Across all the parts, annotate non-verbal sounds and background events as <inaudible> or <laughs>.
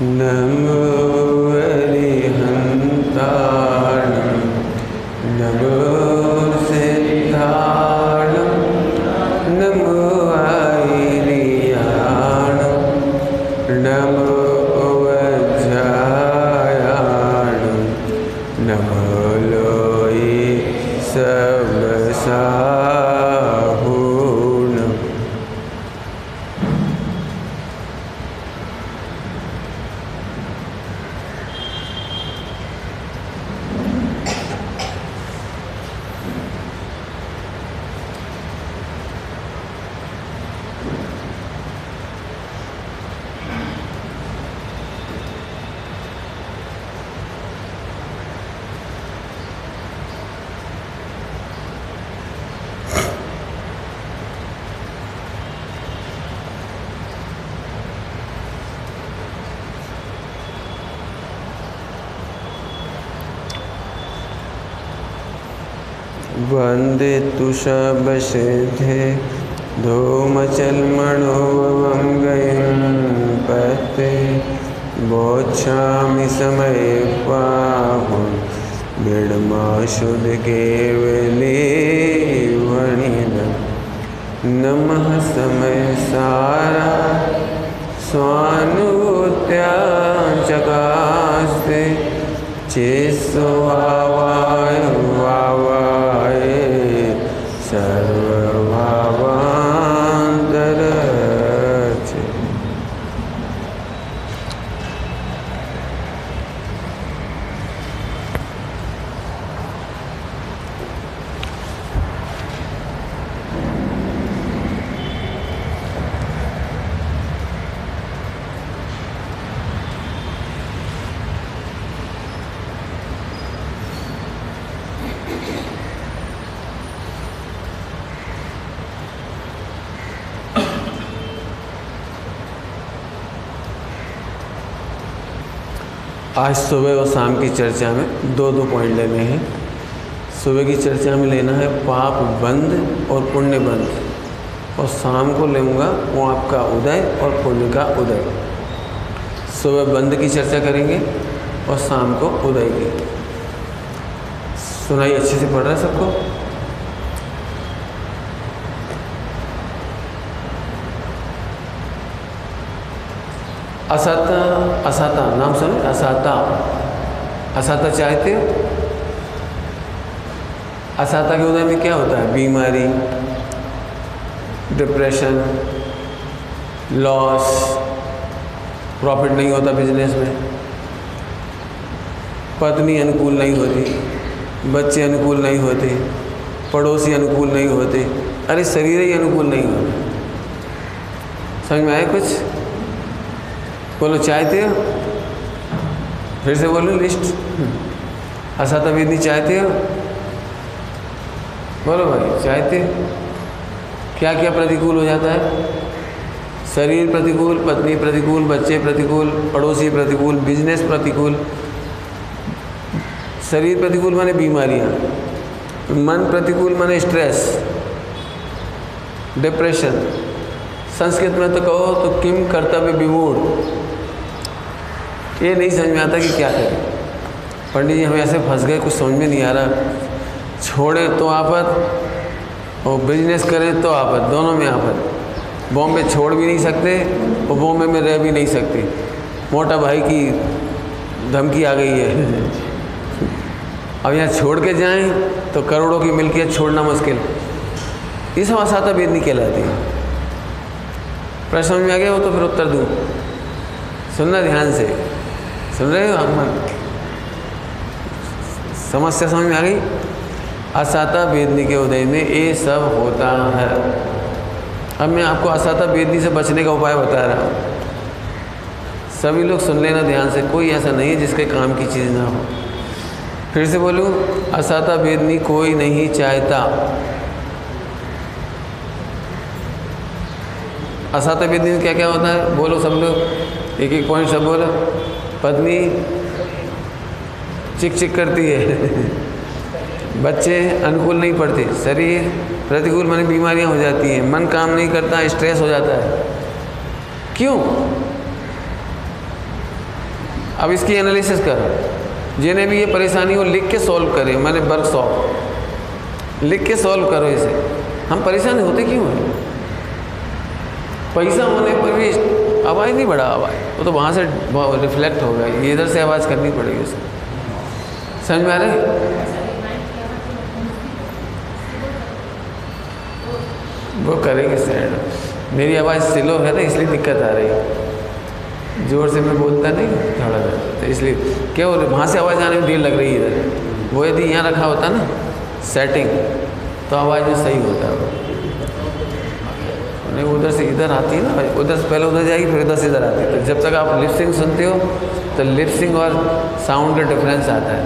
नमो वंदे तुषबसिद्धे धूमचल्मणोवं गयं पते बोच्छामि समये पाहुं बिडमाशुद्धकेवले वणिनं नमः समय सारा स्वानुभूत्या चकास्ते चेत्स्वावाय वावाय uh, आज सुबह और शाम की चर्चा में दो दो पॉइंट लेने हैं। सुबह की चर्चा में लेना है पाप बंद और पुण्य बंद। और शाम को लेऊँगा वो आपका उदय और पुण्य का उदय। सुबह बंद की चर्चा करेंगे और शाम को उदय की। सुनाई अच्छे से पढ़ रहा है सबको? असाता असाता नाम सुने? असाता असाता चाहते हो? असाता के उदय में क्या होता है? बीमारी डिप्रेशन लॉस प्रॉफिट नहीं होता बिज़नेस में। पत्नी अनुकूल नहीं होती, बच्चे अनुकूल नहीं होते, पड़ोसी अनुकूल नहीं होते। अरे शरीर ही अनुकूल नहीं होते। समझ में आया कुछ? बोलो चाहते हो फिर से बोलो लिस्ट तभी नहीं चाहते हो बोलो भाई चाहते क्या क्या प्रतिकूल हो जाता है? शरीर प्रतिकूल, पत्नी प्रतिकूल, बच्चे प्रतिकूल, पड़ोसी प्रतिकूल बिज़नेस प्रतिकूल। शरीर प्रतिकूल माने बीमारियाँ, मन प्रतिकूल माने स्ट्रेस डिप्रेशन संस्कृत में तो कहो तो किम कर्तव्य विमूढ़। ये नहीं समझ में आता कि क्या करें। पंडित जी, हम ऐसे फंस गए, कुछ समझ में नहीं आ रहा। छोड़े तो आफत और बिज़नेस करें तो आफत दोनों में आफत बॉम्बे छोड़ भी नहीं सकते, और बॉम्बे में रह भी नहीं सकते। मोटा भाई की धमकी आ गई है। अब यहाँ छोड़ के जाएँ तो करोड़ों की मिल्कियत छोड़ना मुश्किल। ये सब असाता बेदनी कहलाती है। प्रश्न में आ गया हो तो फिर उत्तर दूँ। सुनना ध्यान से। सुन रहे हो? समस्या समझ में आ गई? असाता बेदनी के उदय में ये सब होता है। अब मैं आपको असाता बेदनी से बचने का उपाय बता रहा हूँ। सभी लोग सुन लेना ध्यान से, कोई ऐसा नहीं है जिसके काम की चीज़ ना हो। फिर से बोलूँ असाता बेदनी कोई नहीं चाहता। असाता बेदनी क्या क्या होता है? बोलो सब लोग। एक एक पॉइंट सब बोलो। पत्नी चिक चिक करती है। बच्चे अनुकूल नहीं पड़ते शरीर प्रतिकूल माने बीमारियाँ हो जाती हैं, मन काम नहीं करता स्ट्रेस हो जाता है। क्यों? अब इसकी एनालिसिस कर। जिन्हें भी ये परेशानी हो, लिख के सॉल्व करें, मैंने वर्क सॉल्व लिख के सॉल्व करो इसे। हम परेशान होते क्यों हैं? पैसा होने पर भी आवाज़ नहीं बढ़ा आवाज़। वो तो वहाँ से रिफ्लेक्ट होगा ये इधर से आवाज़ करनी पड़ेगी उसे। समझ में आ रहे वो करेंगे सैड मेरी आवाज़ स्लो है ना, इसलिए दिक्कत आ रही है। ज़ोर से मैं बोलता नहीं, थोड़ा सा। तो इसलिए, क्या हो वहाँ से आवाज़ आने में देर लग रही है इधर? वो यदि यहाँ रखा होता ना सेटिंग तो आवाज़ में सही होता। है नहीं, उधर से इधर आती है ना उधर से पहले उधर जाएगी, फिर उधर से इधर आती है। तो जब तक आप लिपसिंग सुनते हो तो लिपसिंग और साउंड का डिफरेंस आता है।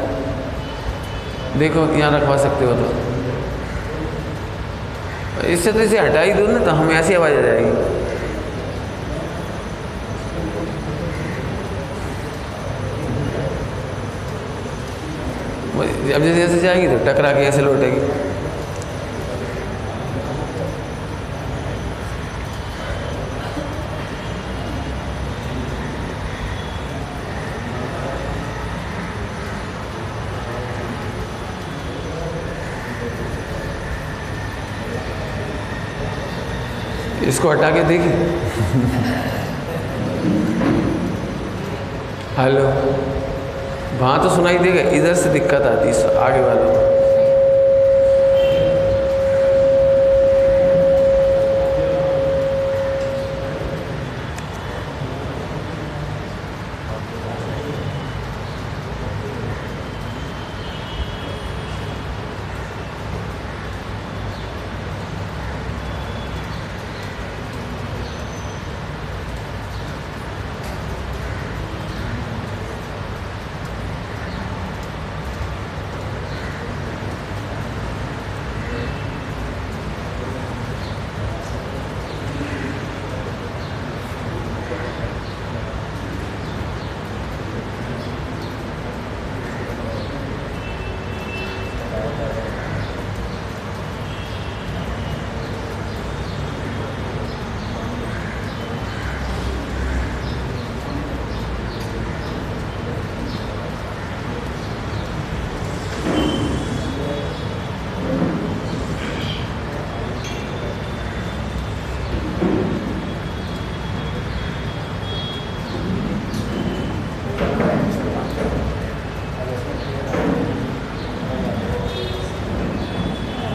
देखो, यहाँ रखवा सकते हो तो। इससे तो इसे हटा ही दो ना तो हमें ऐसी आवाज़ आ जाएगी। अब जैसे ऐसे जाएगी तो टकरा के ऐसे लौटेगी। इसको हटा के देखिए हेलो। वहाँ तो सुनाई देगा, इधर से दिक्कत आती है, आगे वालों को।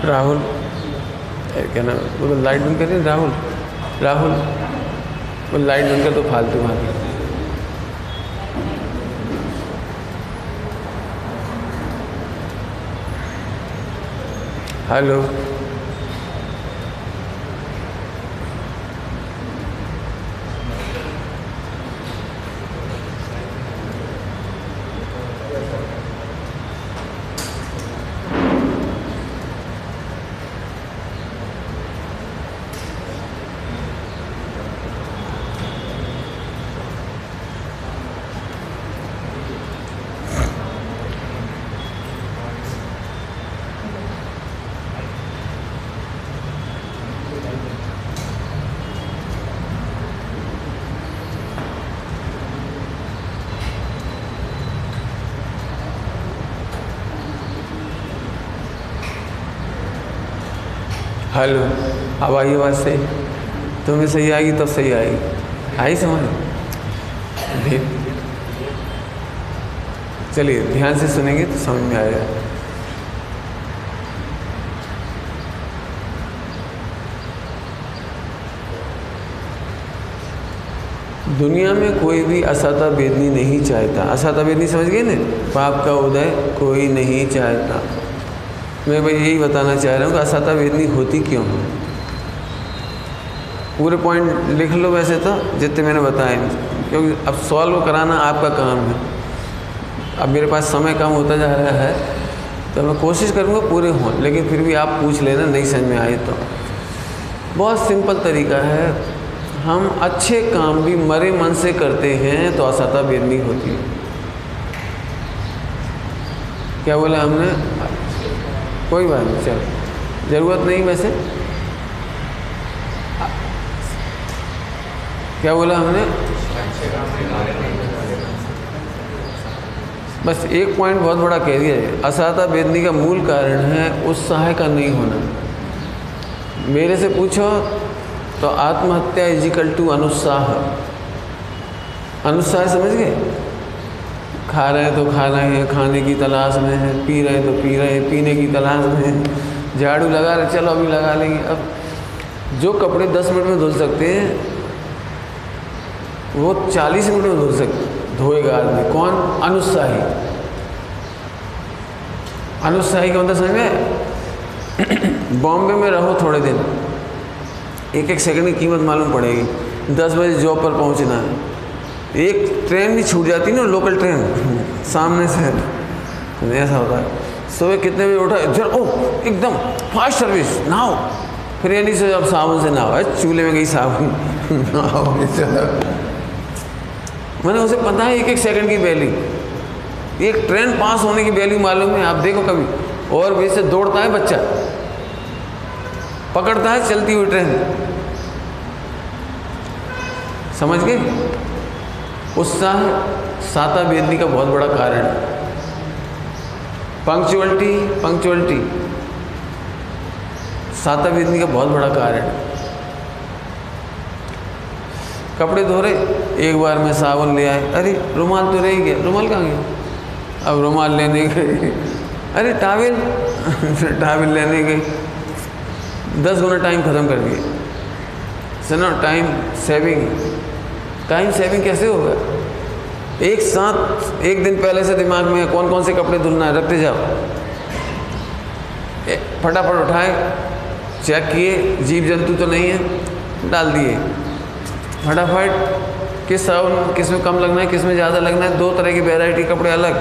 राहुल क्या नाम बोलो लाइट बंद कर राहुल। राहुल वो लाइट बंद कर तो फालतू वहाँ हेलो अब आई आवाज़ सही तुम्हें सही आएगी तब सही आएगी। आई समझ? चलिए, ध्यान से सुनेंगे तो समझ में आएगा। दुनिया में कोई भी असता वेदनी नहीं चाहता। असता वेदनी समझ गए ना? पाप का उदय कोई नहीं चाहता। मैं भाई यही बताना चाह रहा हूँ कि असता वेदनी होती क्यों है? पूरे पॉइंट लिख लो वैसे तो जितने मैंने बताए क्योंकि अब सॉल्व कराना आपका काम है। अब मेरे पास समय कम होता जा रहा है तो मैं कोशिश करूँगा पूरे हों, लेकिन फिर भी आप पूछ लेना, नहीं समझ में आए तो। बहुत सिंपल तरीका है। हम अच्छे काम भी मरे मन से करते हैं तो असता बेदनी होती। है क्या बोला हमने? कोई बात नहीं, चलो। ज़रूरत नहीं वैसे? क्या बोला हमने? बस एक पॉइंट बहुत बड़ा कह दिया है। असाता बेदनी का मूल कारण है उत्साह का नहीं होना। मेरे से पूछो तो आत्महत्या इजिकल टू अनुत्साह। अनुत्साह समझ गए? खा रहे हैं तो खा रहे हैं, खाने की तलाश में है, पी रहे हैं तो पी रहे हैं, पीने की तलाश में है। झाड़ू लगा रहे, चलो अभी लगा लेंगे। अब जो कपड़े दस मिनट में धुल सकते हैं वो चालीस मिनट में धुल सकते धोएगा आदमी। कौन? अनुत्साही अनुत्साही का मतलब समझे <clears throat> बॉम्बे में रहो थोड़े दिन। एक एक सेकंड की कीमत मालूम पड़ेगी। दस बजे जॉब पर पहुँचना है। एक ट्रेन भी छूट जाती ना, लोकल ट्रेन। <laughs> सामने से। ऐसा होता है। सुबह कितने बजे उठा? जर ओ एकदम फास्ट सर्विस। नहाओ। फिर ये नहीं से अब साबुन से नहाओ। चूल्हे में गई साबुन। <laughs> नहाओ। <laughs> मैंने उसे पता है एक एक सेकंड की वैल्यू एक ट्रेन पास होने की वैल्यू मालूम है, आप देखो कभी। और वैसे दौड़ता है बच्चा। पकड़ता है, चलती हुई ट्रेन समझ गए? उत्साह साता बेदनी का बहुत बड़ा कारण। है पंक्चुअलिटी पंक्चुअलिटी साता बेदनी का बहुत बड़ा कारण। है कपड़े धो रहे एक बार में सावन ले आए। अरे, रुमाल तो रह गया। रुमाल कहाँ गया? अब रुमाल लेने गए। अरे, टावल? <laughs> टावल लेने गए। दस गुना टाइम ख़त्म कर दिए। सुनो टाइम सेविंग टाइम सेविंग कैसे होगा? एक साथ, एक दिन पहले से दिमाग में कौन कौन से कपड़े धुलना है? रखते जाओ। फटाफट उठाए चेक किए जीव जंतु तो नहीं है, डाल दिए। फटाफट किस साउन किसमें कम लगना है, किसमें ज़्यादा लगना है, दो तरह की वेराइटी कपड़े अलग।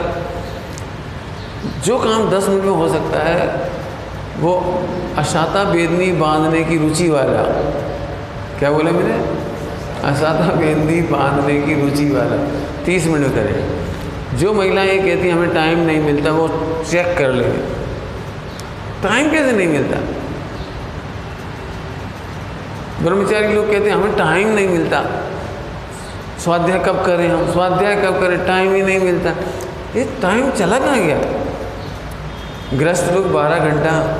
जो काम दस मिनट में हो सकता है, वो अशाता बेदनी बांधने की रुचि वाला। क्या बोले मैंने? अशाता बेदनी बांधने की रुचि वाला। तीस मिनट करे जो महिलाएँ ये कहती हमें टाइम नहीं मिलता, वो चेक कर ले। टाइम कैसे नहीं मिलता? ब्रह्मचारी लोग कहते हैं, हमें टाइम नहीं मिलता। स्वाध्याय कब करें हम? स्वाध्याय कब करें? टाइम ही नहीं मिलता। ये टाइम चला कहाँ गया? ग्रस्त लोग बारह घंटा,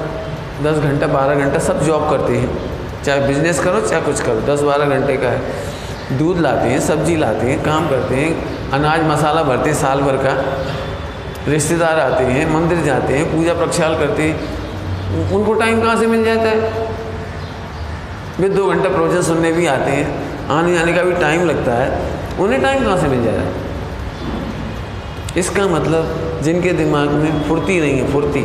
दस घंटा, बारह घंटा सब जॉब करते हैं। चाहे बिज़नेस करो, चाहे कुछ करो, दस बारह घंटे का है। दूध लाते हैं, सब्ज़ी लाते हैं, काम करते हैं, अनाज मसाला भरते हैं साल भर का। रिश्तेदार आते हैं, मंदिर जाते हैं पूजा प्रक्षाल करते हैं। उनको टाइम कहाँ से मिल जाता है? वे दो घंटा प्रवचन सुनने भी आते हैं। आने जाने का भी टाइम लगता है। उन्हें टाइम कहाँ से मिल जाएगा? इसका मतलब जिनके दिमाग में फुर्ती नहीं है, फुर्ती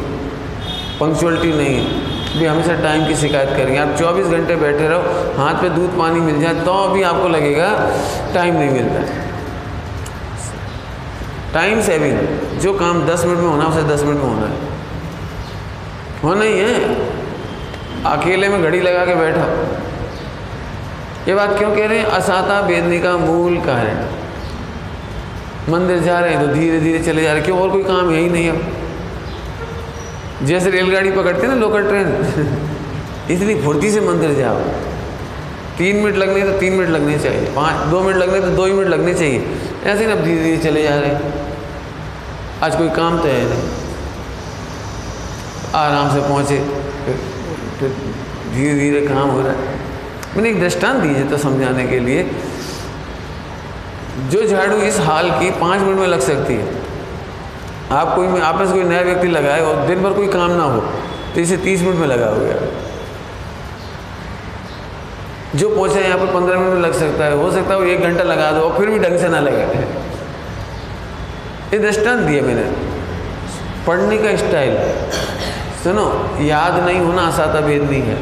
पंक्चुअलिटी नहीं है भी हमेशा टाइम की शिकायत करेंगे। आप 24 घंटे बैठे रहो, हाथ पे दूध पानी मिल जाए तो भी आपको लगेगा टाइम नहीं मिलता। टाइम सेविंग जो काम 10 मिनट में होना उसे 10 मिनट में होना है। होना ही है। अकेले में घड़ी लगा के बैठा। ये बात क्यों कह रहे हैं? असाता बेदने का मूल कारण। मंदिर जा रहे हैं तो धीरे धीरे चले जा रहे क्यों? और कोई काम है ही नहीं अब। जैसे रेलगाड़ी पकड़ते हैं ना लोकल ट्रेन <laughs> इतनी फुर्ती से मंदिर जाओ। तीन मिनट लगने तो तीन मिनट लगने चाहिए। पाँच, दो मिनट लगने तो दो ही मिनट लगने चाहिए। ऐसे ना धीरे धीरे चले जा रहे हैं। आज कोई काम तो है नहीं। आराम से पहुँचे। फिर धीरे धीरे काम हो रहा है। मैंने एक दृष्टांत दीजिए तो समझाने के लिए। जो झाड़ू इस हाल की पाँच मिनट में लग सकती है। आप कोई में से कोई नया व्यक्ति लगाए और दिन भर कोई काम ना हो तो इसे तीस मिनट में लगा हो गया। जो पहुँचा यहाँ पर पंद्रह मिनट में लग सकता है। हो सकता है वो एक घंटा लगा दो और फिर भी ढंग से ना लगे। ये दृष्टांत दिए मैंने। पढ़ने का स्टाइल। सुनो, याद नहीं होना आसाता भेद नहीं है।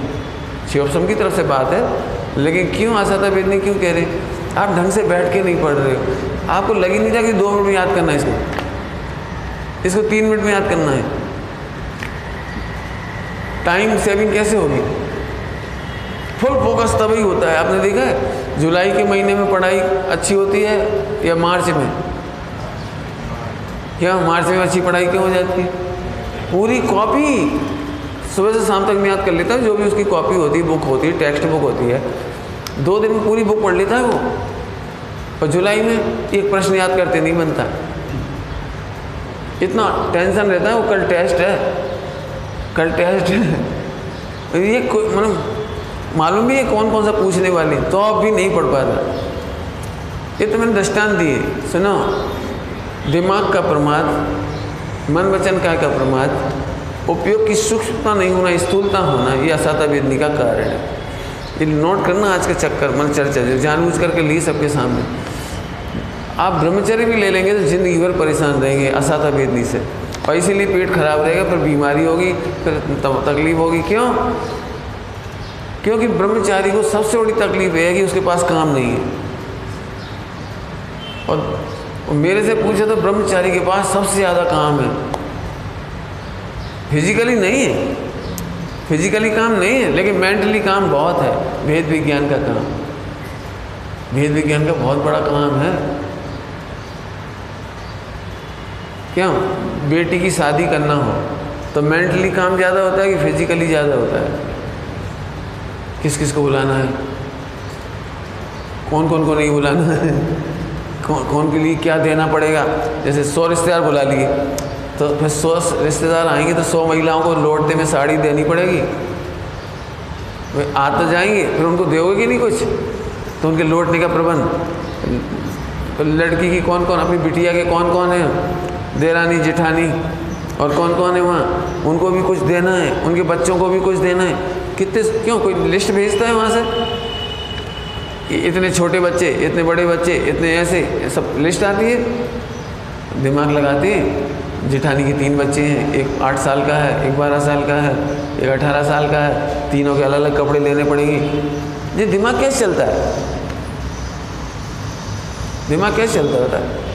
शिवसम की तरफ़ से बात है, लेकिन क्यों आसाता भेद नहीं क्यों कह रहे आप ढंग से बैठ के नहीं पढ़ रहे हो। आपको लग ही नहीं था कि दो मिनट में याद करना है इसको? इसको तीन मिनट में याद करना है। टाइम सेविंग कैसे होगी? फुल फोकस तभी होता है। आपने देखा है, जुलाई के महीने में पढ़ाई अच्छी होती है या मार्च में? क्या मार्च में अच्छी पढ़ाई क्यों हो जाती है? पूरी कॉपी सुबह से शाम तक मैं याद कर लेता हूँ जो भी उसकी कॉपी होती है बुक होती है टेक्स्ट बुक होती है। दो दिन में पूरी बुक पढ़ लेता है वो। और जुलाई में एक प्रश्न याद करते नहीं बनता। इतना टेंशन रहता है वो, कल टेस्ट है। कल टेस्ट है। ये मतलब मालूम भी है कौन कौन सा पूछने वाले तो अब भी नहीं पढ़ पाता। ये तो मैंने दृष्टान दिए, सुनो। दिमाग का प्रमाद मन वचन का का प्रमाद? उपयोग की सूक्ष्मता नहीं होना, स्थूलता होना, ये असाता वेदनी का कारण है। ये नोट करना आज के चक्कर, मन चर्चा, जो जानबूझ करके ली सबके सामने। आप ब्रह्मचर्य भी ले लेंगे तो ज़िंदगी भर परेशान रहेंगे असाता वेदनी से। और इसीलिए पेट खराब रहेगा, फिर बीमारी होगी, फिर तकलीफ़ होगी। क्यों? क्योंकि ब्रह्मचारी को सबसे बड़ी तकलीफ़ यह है कि उसके पास काम नहीं है। और मेरे से पूछे तो ब्रह्मचारी के पास सबसे ज़्यादा काम है। फिजिकली नहीं है। फिजिकली काम नहीं है, लेकिन मेंटली काम बहुत है। भेद विज्ञान का काम। भेद विज्ञान का बहुत बड़ा काम है। क्यों? बेटी की शादी करना हो तो मेंटली काम ज़्यादा होता है कि फिजिकली ज़्यादा होता है? किस किस को बुलाना है? कौन कौन को नहीं बुलाना है? कौन कौन के लिए क्या देना पड़ेगा? जैसे सौ रिश्तेदार बुला लिए। तो फिर सौ रिश्तेदार आएँगे तो सौ महिलाओं को लौटते में साड़ी देनी पड़ेगी। वे आ तो जाएँगे, फिर उनको दोगे कि नहीं कुछ? तो उनके लौटने का प्रबंध। तो लड़की की कौन कौन, अपनी बिटिया के कौन कौन है? देरानी जेठानी, और कौन कौन है वहाँ? उनको भी कुछ देना है, उनके बच्चों को भी कुछ देना है। कितने, क्यों? कोई लिस्ट भेजता है वहाँ से? इतने छोटे बच्चे, इतने बड़े बच्चे, इतने ऐसे सब लिस्ट आती है। दिमाग लगाती है, जेठानी के तीन बच्चे हैं, एक आठ साल का है, एक बारह साल का है, एक अठारह साल का है, तीनों के अलग अलग कपड़े लेने पड़ेंगे। ये दिमाग कैसे चलता है? दिमाग कैसे चलता होता है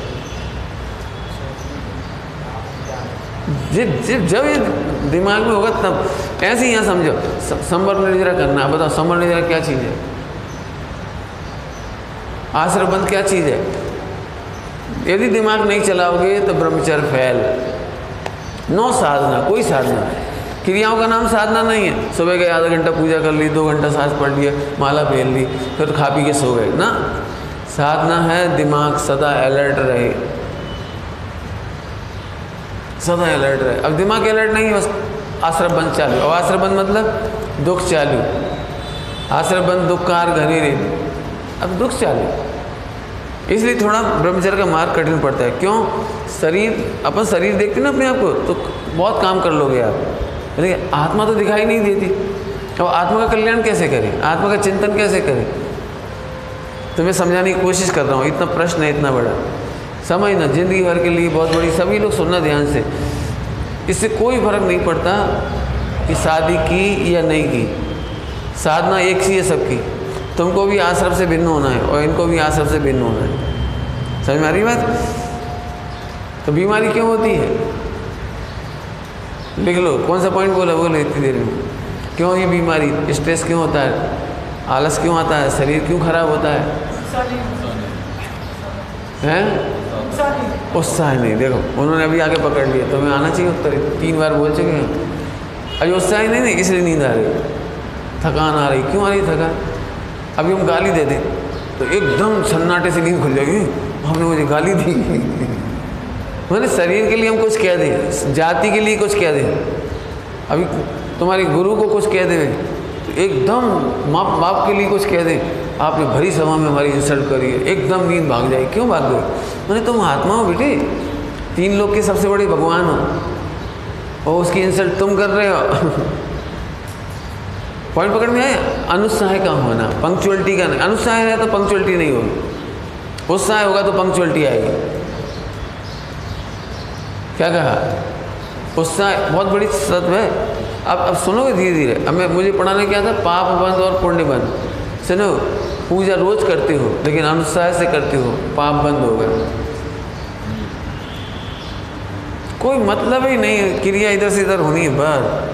जब जब ये दिमाग में होगा तब, ऐसे ही यहाँ समझो संबर निजरा करना, बताओ संबर निजरा क्या चीज़ है? आश्रम बंद क्या चीज़ है? यदि दिमाग नहीं चलाओगे तो ब्रह्मचर्य फैल। नो साधना, कोई साधना क्रियाओं का नाम साधना नहीं है। सुबह गए, आधा घंटा पूजा कर ली, दो घंटा सांस पढ़ लिया, माला पहन ली, फिर खा पी के सो गए। ना। साधना है, दिमाग सदा अलर्ट रहे। सदा अलर्ट रहे। अब दिमाग अलर्ट नहीं है बस आश्रम बंद चालू। अब आश्रम बंद मतलब दुख चालू। आश्रम बंद दुख कार घनी रही अब दुख चालू इसलिए थोड़ा ब्रह्मचर्य का मार्ग कठिन पड़ता है। क्यों? शरीर, अपन शरीर देखते ना अपने आप को तो बहुत काम कर लोगे आप। लेकिन आत्मा तो दिखाई नहीं देती। अब आत्मा का कल्याण कैसे करें? आत्मा का चिंतन कैसे करें? तो मैं समझाने की कोशिश कर रहा हूँ, इतना प्रश्न है, इतना बड़ा। समझना ज़िंदगी भर के लिए बहुत बड़ी, सभी लोग सुनना ध्यान से। इससे कोई फ़र्क नहीं पड़ता कि शादी की या नहीं की। साधना एक सी है सबकी। तुमको भी आश्रम से भिन्न होना है और इनको भी आश्रम से भिन्न होना है। समझ में आ रही बात? तो बीमारी क्यों होती है? लिख लो, कौन सा पॉइंट बोला बोले इतनी देर में? क्यों ये बीमारी? स्ट्रेस क्यों होता है? आलस क्यों आता है? शरीर क्यों खराब होता है? हैं? उत्साह नहीं। देखो, उन्होंने अभी आगे पकड़ लिया, तुम्हें आना चाहिए उत्तर। तीन बार बोल चुके हैं। अभी उत्साह नहीं नहीं, इसलिए नींद आ रही थकान आ रही। क्यों आ रही थकान? अभी हम गाली दे दें। तो एकदम सन्नाटे से नींद खुल जाएगी। हमने मुझे गाली दी। मैंने शरीर के लिए हम कुछ कह दें, जाति के लिए कुछ कह दें। अभी तुम्हारे गुरु को कुछ कह दें। तो एकदम माँ बाप के लिए कुछ कह दें। आपने भरी सभा में हमारी इंसल्ट करी है। एकदम नींद भाग जाए क्यों भाग गई मैंने, तुम आत्मा हो बेटे। तीन लोग के सबसे बड़े भगवान हो। और उसकी इंसल्ट तुम कर रहे हो। पॉइंट पकड़ में आए अनुत्साह का होना। पंक्चुअलिटी का नहीं। अनुत्साह है तो पंक्चुअलिटी नहीं होगी। उत्साह होगा तो पंक्चुअलिटी आएगी। क्या कहा? उत्साह बहुत बड़ी सत्व है। अब अब सुनोगे धीरे धीरे अब मैं, मुझे पढ़ाने क्या था? पाप बंद और पुण्य बंद। सुनो, पूजा रोज करते हो, लेकिन अनुत्साह से करते हो। पाप बंद हो गए कोई मतलब ही नहीं क्रिया इधर से इधर होनी है, बस।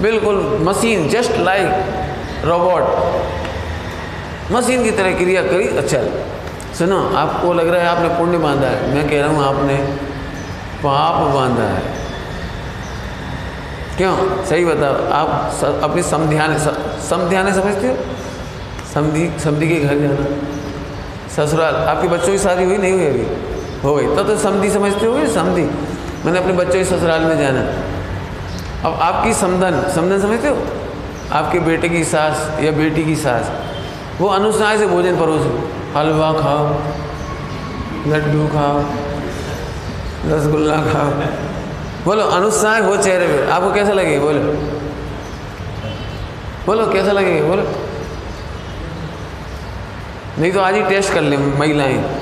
बिल्कुल machine just like robot machine की तरह क्रिया करी अच्छा। सुनो, आपको लग रहा है आपने पुण्य बांधा है। मैं कह रहा हूँ आपने पाप बांधा है। क्यों? सही बताओ, आप अपनी समध्यान समध्यान समझते हो? समधि समधि के घर जाना। ससुराल, आपके बच्चों की शादी हुई? नहीं हुई अभी? हो गई। तो तो समझी समझते हो समझी मैंने अपने बच्चों के ससुराल में जाना। अब आपकी समधन समधन समझते हो? आपके बेटे की सास या बेटी की सास, वो अनुसार से भोजन परोस हलवा खाओ, लड्डू खाओ, रसगुल्ला खाओ। बोलो अनुसार हो चेहरे पे। आपको कैसा लगे बोलो। बोलो, कैसा लगेगा? बोलो। नहीं तो आज ही टेस्ट कर ले महिलाएँ।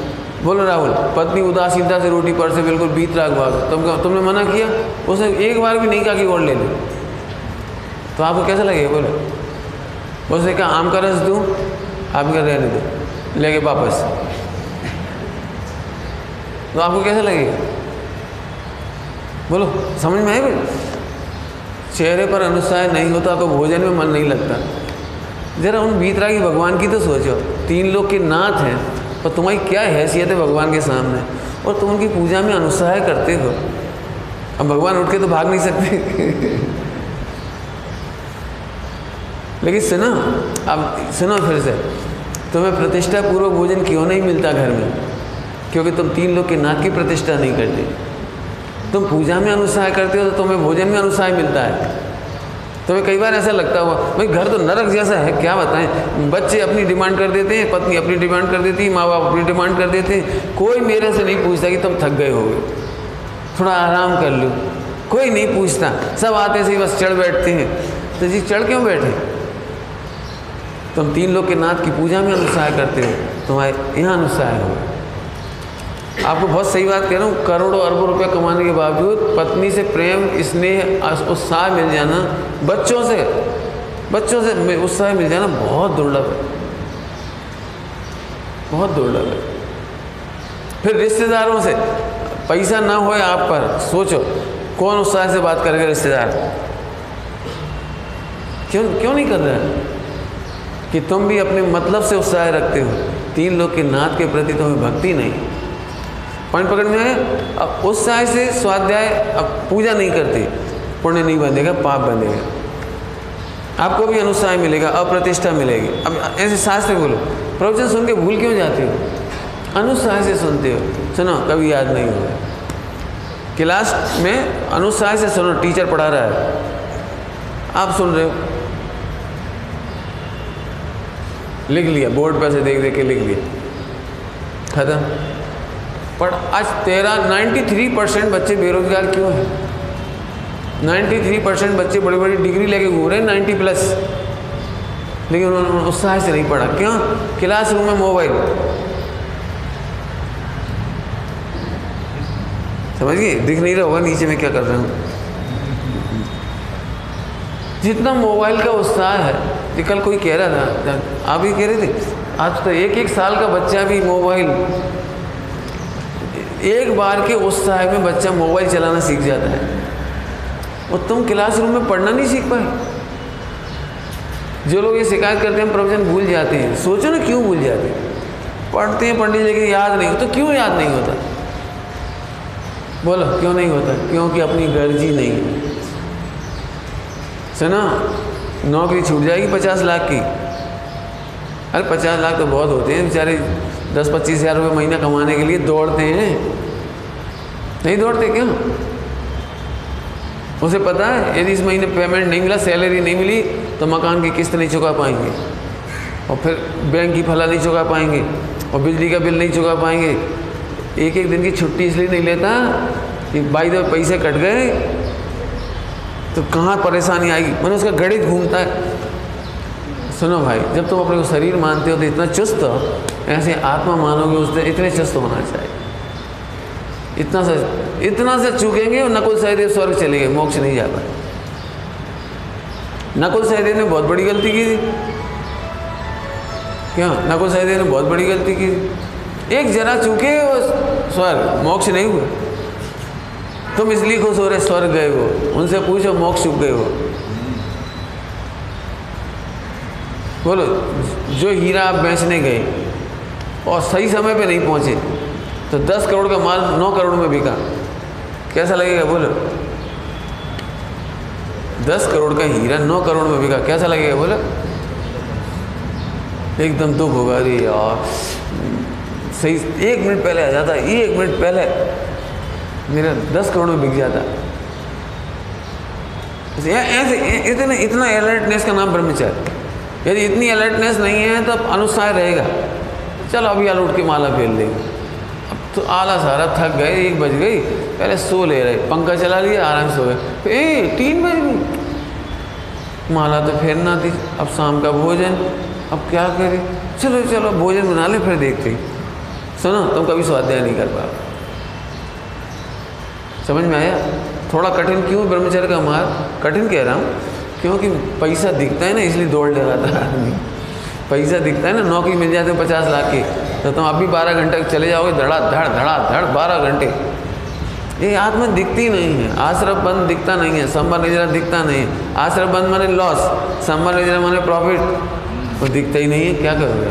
बोलो राहुल, पत्नी उदासीनता से रोटी पर से बिल्कुल बीत रहा भाग। तुम तुमने मना किया? उसने एक बार भी नहीं कहा कि और ले ले। तो आपको कैसा लगेगा? बोलो। उसने कहा, आम का रस दूँ आप क्या रहने दो, लेके वापस। तो आपको कैसा लगेगा? बोलो, समझ में आए भाई? चेहरे पर अनुसार नहीं होता तो भोजन में मन नहीं लगता। जरा उन बीतरागी भगवान की तो सोचो। तीन लोग के नाथ हैं। और तुम्हारी क्या हैसियत है भगवान के सामने? और तुम उनकी पूजा में अनुसार करते हो। अब भगवान उठ के तो भाग नहीं सकते। <laughs> लेकिन सुनो, अब सुनो फिर से। तुम्हें प्रतिष्ठा पूर्वक भोजन क्यों नहीं मिलता घर में? क्योंकि तुम तीन लोग के नाक की प्रतिष्ठा नहीं करते। तुम पूजा में अनुसार करते हो तो तुम्हें भोजन में अनुसार मिलता है। तुम्हें कई बार ऐसा लगता हुआ, भाई, घर तो नरक जैसा है, क्या बताएँ? बच्चे अपनी डिमांड कर देते हैं, पत्नी अपनी डिमांड कर देती है माँ बाप अपनी डिमांड कर देते हैं। कोई मेरे से नहीं पूछता कि तुम थक गए होगे थोड़ा आराम कर लो। कोई नहीं पूछता। सब आते से ही बस चढ़ बैठते हैं। तो जी, चढ़ क्यों बैठे? तुम तीन लोग के नाथ की पूजा में अनुसार करते हो। तुम्हारे यहाँ अनुसार होगा आपको बहुत सही बात कह रहा हूँ, करोड़ों अरबों रुपए कमाने के बावजूद पत्नी से प्रेम, स्नेह उत्साह मिल जाना, बच्चों से बच्चों से उत्साह मिल जाना बहुत दुर्लभ है। बहुत दुर्लभ है। फिर रिश्तेदारों से, पैसा ना हो आप पर, सोचो, कौन उत्साह से बात करेगा रिश्तेदार? क्यों क्यों नहीं कर रहा? कि तुम भी अपने मतलब से उत्साह रखते हो, तीन लोग के नाथ के प्रति तुम्हें भक्ति नहीं। पॉइंट पकड़ में है अब उस साय से स्वाध्याय अब पूजा नहीं करते। पुण्य नहीं बंधेगा पाप बंधेगा आपको भी अनुसाय मिलेगा, अप्रतिष्ठा मिलेगी। अब ऐसे शास्त्र बोलो, प्रवचन सुन के भूल क्यों जाते हो? अनुसाय से सुनते हो। सुनो, कभी याद नहीं होगा। क्लास में अनुसाय से सुनो, टीचर पढ़ा रहा है। आप सुन रहे हो। लिख लिया, बोर्ड पर से देख देख के लिख लिया खत्म। पर आज तेरह नाइन्टी थ्री परसेंट बच्चे बेरोजगार क्यों हैं? नाइन्टी थ्री परसेंट बच्चे बड़ी बड़ी डिग्री लेके घूम रहे हैं नाइन्टी प्लस लेकिन उन्होंने उत्साह से नहीं पढ़ा। क्यों? क्लासरूम में मोबाइल। समझिए दिख नहीं रहा होगा, नीचे में क्या कर रहा हूँ? जितना मोबाइल का उत्साह है, ये कल कोई कह रहा था, आप ही कह रहे थे? आज तो एक एक साल का बच्चा भी मोबाइल एक बार के उस उत्साह में बच्चा मोबाइल चलाना सीख जाता है। और तुम क्लासरूम में पढ़ना नहीं सीख पाए। जो लोग ये शिकायत करते हैं, प्रवचन भूल जाते हैं। सोचो ना क्यों भूल जाते हैं? पढ़ते हैं पंडित लेकिन याद नहीं होता। तो क्यों याद नहीं होता? बोलो, क्यों नहीं होता? क्योंकि अपनी गर्जी नहीं है। सुना, नौकरी छूट जाएगी पचास लाख की। अरे पचास लाख तो बहुत होते हैं, बेचारे दस पच्चीस हज़ार रुपये महीना कमाने के लिए दौड़ते हैं। नहीं दौड़ते क्यों? उसे पता है, यदि इस महीने पेमेंट नहीं मिला सैलरी नहीं मिली तो मकान की किस्त नहीं चुका पाएँगे। और फिर बैंक की फला नहीं चुका पाएँगे, और बिजली का बिल नहीं चुका पाएँगे। एक एक दिन की छुट्टी इसलिए नहीं लेता कि बाई दो पैसे कट गए तो कहाँ परेशानी आएगी? मैंने उसका गणित घूमता है। सुनो भाई, जब तुम अपने को शरीर मानते हो तो इतना चुस्त ऐसे आत्मा मानोगे उस इतने चुस्त होना चाहिए। इतना से इतना से चूकेंगे और नकुल सहदेव स्वर्ग चले गए मोक्ष नहीं जा पाए नकुल सहदेव ने बहुत बड़ी गलती की थी। क्यों? नकुल सहदेव ने बहुत बड़ी गलती की एक जरा चूके स्वर्ग, मोक्ष नहीं हुआ। तुम इसलिए खुश हो रहे, स्वर्ग गए हो। उनसे पूछो, मोक्ष चुक गए हो। बोलो जो हीरा आप बेचने गए और सही समय पे नहीं पहुँचे तो दस करोड़ का माल नौ करोड़ में बिका। कैसा लगेगा? बोलो। दस करोड़ का हीरा नौ करोड़ में बिका, कैसा लगेगा? बोलो। एकदम दुख होगा, अरे यार। सही, एक मिनट पहले आ जाता ये एक मिनट पहले मेरा दस करोड़ में बिक जाता। ऐसे इतने, इतना अलर्टनेस का नाम ब्रह्मचर्य यदि इतनी अलर्टनेस नहीं है तो अनुसार रहेगा। चलो अभी उठ के माला फेर लेंगे अब तो आला सारा थक गए, एक बज गई। पहले सो ले रहे, पंखा चला लिया, आराम से सो गए ए, तीन बज गई माला तो फेरना थी अब शाम का भोजन। अब क्या करें? चलो चलो, भोजन बना ले, फिर देखते सुनो, तुम कभी स्वाध्याय नहीं कर पाओ समझ में आया? थोड़ा कठिन क्यों, ब्रह्मचर्य का मार्ग? कठिन कह रहा हूँ। क्योंकि पैसा दिखता है ना, इसलिए दौड़ ले रहा था पैसा दिखता है ना, नौकरी मिल जाते पचास लाख की तो तुम अभी बारह घंटे चले जाओगे, धड़ा, धड़ धड़ा, धड़, बारह घंटे। ये आत्मा दिखती नहीं है, आश्रम बंद दिखता नहीं है संबर निजरा दिखता नहीं है। आश्रम बंद माने लॉस संबर निजरा माने प्रॉफिट वो दिखता ही नहीं है, क्या करोगे?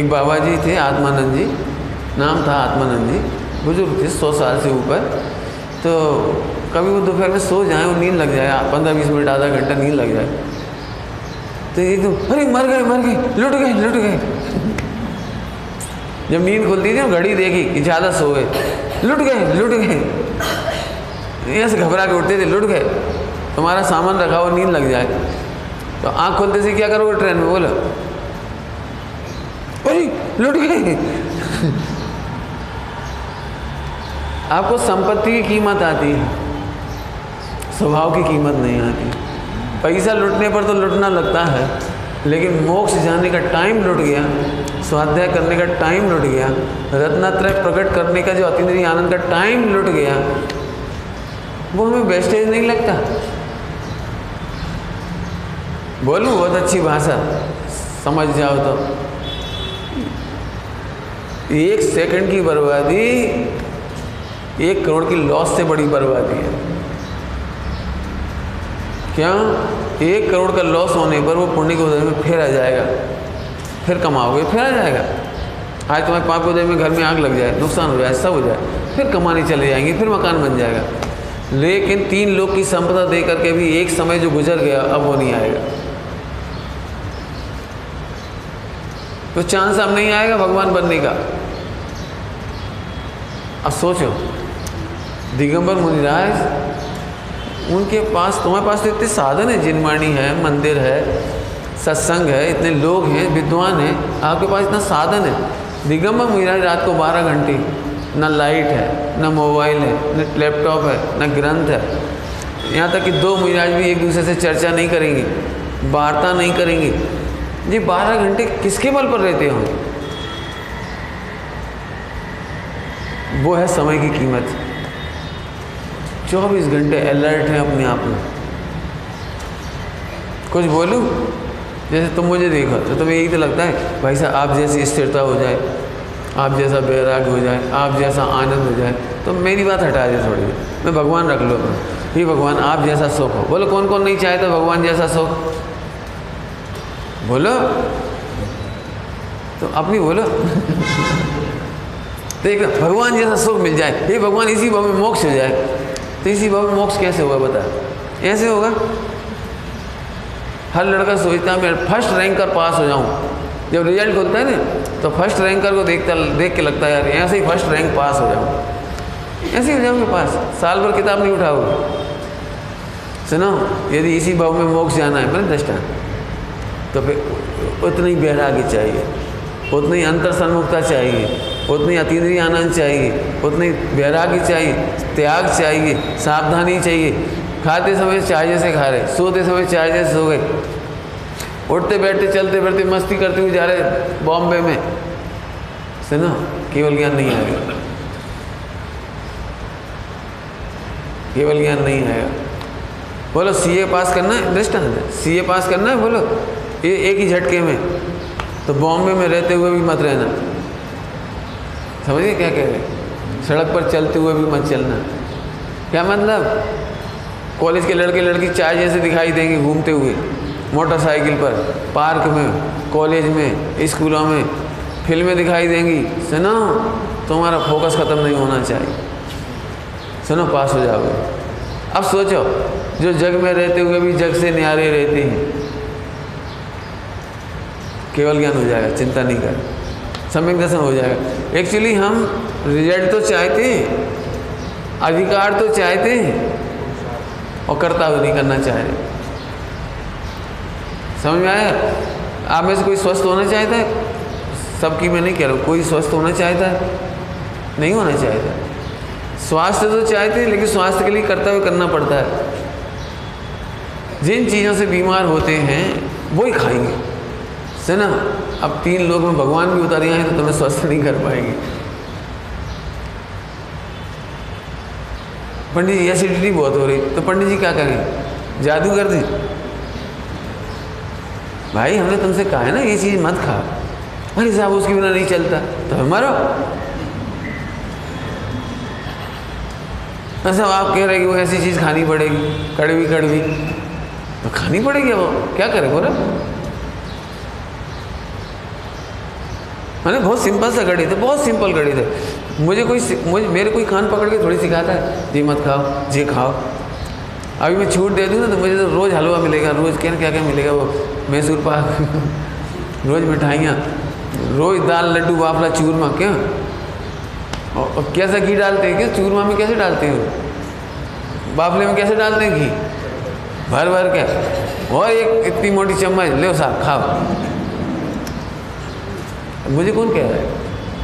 एक बाबा जी थे, आत्मानंद जी, नाम था आत्मानंद जी, बुज़ुर्ग थे, सौ साल से ऊपर। तो कभी वो दोपहर में सो जाए, वो नींद लग जाए पंद्रह, बीस मिनट, आधा घंटा नींद लग जाए। तो एकदम अरे मर गए मर गए, लुट गए लुट गए। जब नींद खुलती थी घड़ी देखी कि ज़्यादा सो गए। लुट गए लुट गए। ऐसे घबरा के उठते थे, लुट गए। तुम्हारा सामान रखा हुआ, नींद लग जाए। तो आँख खोलते से क्या करोगे ट्रेन में? बोलो अरे लुट गए। आपको संपत्ति की कीमत आती है। स्वभाव की कीमत नहीं आती। पैसा लुटने पर तो लुटना लगता है, लेकिन मोक्ष जाने का टाइम लुट गया, स्वाध्याय करने का टाइम लुट गया, रत्नात्रय प्रकट करने का जो अतिद्रीय आनंद का टाइम लुट गया, वो हमें वेस्टेज नहीं लगता। बोलूँ, बहुत अच्छी भाषा, समझ जाओ तो। एक सेकंड की बर्बादी, एक करोड़ की लॉस से बड़ी बर्बादी है। क्या? एक करोड़ का लॉस होने पर वो पुण्य के उदय में फिर आ जाएगा। फिर कमाओगे, फिर आ जाएगा। आज तुम्हारे पाप के उदय में घर में आग लग जाए, नुकसान हो जाए सब हो जाए, फिर कमाने चले जाएँगे, फिर मकान बन जाएगा। लेकिन तीन लोग की संपदा दे करके भी एक समय जो गुजर गया, अब वो नहीं आएगा। तो चांस अब नहीं आएगा भगवान बनने का। अब सोचो, दिगंबर मुनिराज उनके पास, तुम्हारे पास तो इतने साधन है, जिनवाणी है, मंदिर है, सत्संग है, इतने लोग हैं, विद्वान हैं, आपके पास इतना साधन है। दिगंबर मुनिराज रात को बारह घंटे, न लाइट है, न मोबाइल है, न लैपटॉप है, न ग्रंथ है। यहाँ तक कि दो मुनिराज भी एक दूसरे से चर्चा नहीं करेंगे, वार्ता नहीं करेंगे। जी बारह घंटे किसके बल पर रहते हो? वो है समय की कीमत। चौबीस घंटे अलर्ट हैं अपने आप में? कुछ बोलूँ? जैसे तुम मुझे देखो तो तुम्हें यही तो लगता है, भाई साहब, आप जैसी स्थिरता हो जाए, आप जैसा बैराग हो जाए, आप जैसा आनंद हो जाए तो मेरी बात हटा दे थोड़ी मैं भगवान रख लो ही भगवान, आप जैसा सुख हो। बोलो कौन कौन नहीं चाहता भगवान जैसा सुख? बोलो। तो अपनी बोलो। <laughs> तो भगवान जैसा सुख मिल जाए ये भगवान, इसी भाव में मोक्ष हो जाए। तो इसी भाव में मोक्ष कैसे होगा बता? ऐसे होगा? हर लड़का सोचता है, मैं फ़र्स्ट रैंक कर पास हो जाऊँ। जब रिज़ल्ट होता है ना तो फ़र्स्ट रैंकर को देखता, देख के लगता है, यार ऐसे ही फ़र्स्ट रैंक पास हो जाऊँ। ऐसे ही हो जाओगे पास साल भर किताब नहीं उठाओगे। सुनो, यदि इसी भाव में मोक्ष जाना है, मैंने दृष्टा तो फिर उतनी बैराग्य चाहिए। उतनी अंतर सन्मुखता चाहिए। उतनी अतीन्द्रिय आनंद चाहिए, उतनी वैराग्य चाहिए, त्याग चाहिए, सावधानी चाहिए। खाते समय चाय जैसे खा रहे, सोते समय चाय जैसे सो गए। उठते बैठते, चलते फिरते, मस्ती करते हुए जा रहे बॉम्बे में। से सुनो केवल ज्ञान नहीं आएगा। केवल ज्ञान नहीं आएगा। बोलो सीए पास करना है? दृष्टांत सीए पास करना है? बोलो, ये एक ही झटके में। तो बॉम्बे में रहते हुए भी मत रहना। समझिए क्या कह रहे सड़क पर चलते हुए भी मत चलना। क्या मतलब? कॉलेज के लड़के लड़की चाय जैसे दिखाई देंगे घूमते हुए, मोटरसाइकिल पर, पार्क में, कॉलेज में, स्कूलों में, फ़िल्में दिखाई देंगी। सुनो, तुम्हारा फोकस ख़त्म नहीं होना चाहिए। सुनो, पास हो जाओगे। अब सोचो, जो जग में रहते हुए भी जग से न्यारे रहते हैं, केवल ज्ञान हो जाएगा, चिंता नहीं कर सम्यक दर्शन हो जाएगा। एक्चुअली हम रिज़ल्ट तो चाहते हैं, अधिकार तो चाहते हैं, और करता हुआ नहीं करना चाह रहे समझ में आया? आप में से कोई स्वस्थ होना चाहता है? सबकी मैं नहीं कह रहा हूँ, कोई स्वस्थ होना चाहता है? नहीं होना चाहता। स्वास्थ्य तो चाहते हैं, लेकिन स्वास्थ्य के लिए करता हुआ करना पड़ता है। जिन चीज़ों से बीमार होते हैं वही खाएँगे। से ना? अब तीन लोग में भगवान भी उतारे हैं तो तुम्हें स्वस्थ नहीं कर पाएँगे। पंडित जी एसिडिटी बहुत हो रही। तो पंडित जी क्या करें जादू कर दी। भाई, हमने तुमसे कहा है ना, ये चीज़ मत खा। अरे साहब उसके बिना नहीं चलता। तो मारो। ऐसा आप कह रहे कि वो ऐसी चीज़ खानी पड़ेगी, कड़वी कड़वी। तो खानी पड़ेगी वो। क्या करे बोला? मैंने बहुत सिंपल सा गणित है बहुत सिंपल गणित है मुझे कोई मुझे मेरे कोई कान पकड़ के थोड़ी सिखाता है जी मत खाओ जी खाओ। अभी मैं छूट दे दूँ ना तो मुझे तो रोज़ हलवा मिलेगा रोज़ क्या क्या क्या मिलेगा वो मैसूर पाक <laughs> रोज़ मिठाइयाँ रोज़ दाल लड्डू बाफला चूरमा क्या? और, और कैसा घी डालते हैं क्या? चूरमा में कैसे डालते हैं? बाफले में कैसे डालते हैं घी? भर भर के। और एक इतनी मोटी चम्मच ले साहब खाओ। मुझे कौन कह रहा है?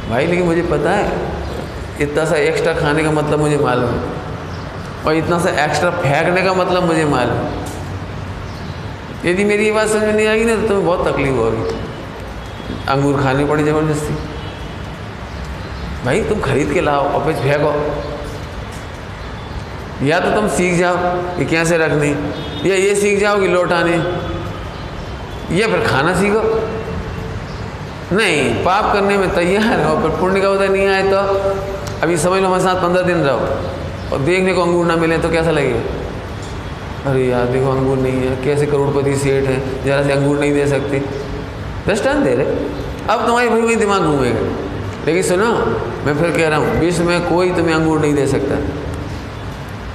भाई, लेकिन मुझे पता है, इतना सा एक्स्ट्रा खाने का मतलब मुझे मालूम और इतना सा एक्स्ट्रा फेंकने का मतलब मुझे मालूम यदि मेरी ये बात समझ में नहीं आएगी ना तो तुम्हें बहुत तकलीफ़ होगी। अंगूर खाने पड़े ज़बरदस्ती। भाई, तुम खरीद के लाओ और फिर फेंको। या तो तुम सीख जाओ कि कैसे रखनी, या ये सीख जाओ कि लौटाने या फिर खाना सीखो। नहीं, पाप करने में तैयार हो, पर पुण्य का उदय नहीं आए तो अभी समझ लो हमारे साथ पंद्रह दिन रहो, और देखने को अंगूर ना मिले तो कैसा लगेगा? अरे यार, देखो अंगूर नहीं है, कैसे करोड़पति सेठ है, ज़रा से अंगूर नहीं दे सकते। दृष्टान दे रहे अब तुम्हारे भाई वही दिमाग घूमेगा। लेकिन सुनो, मैं फिर कह रहा हूँ, विश्व में कोई तुम्हें अंगूर नहीं दे सकता।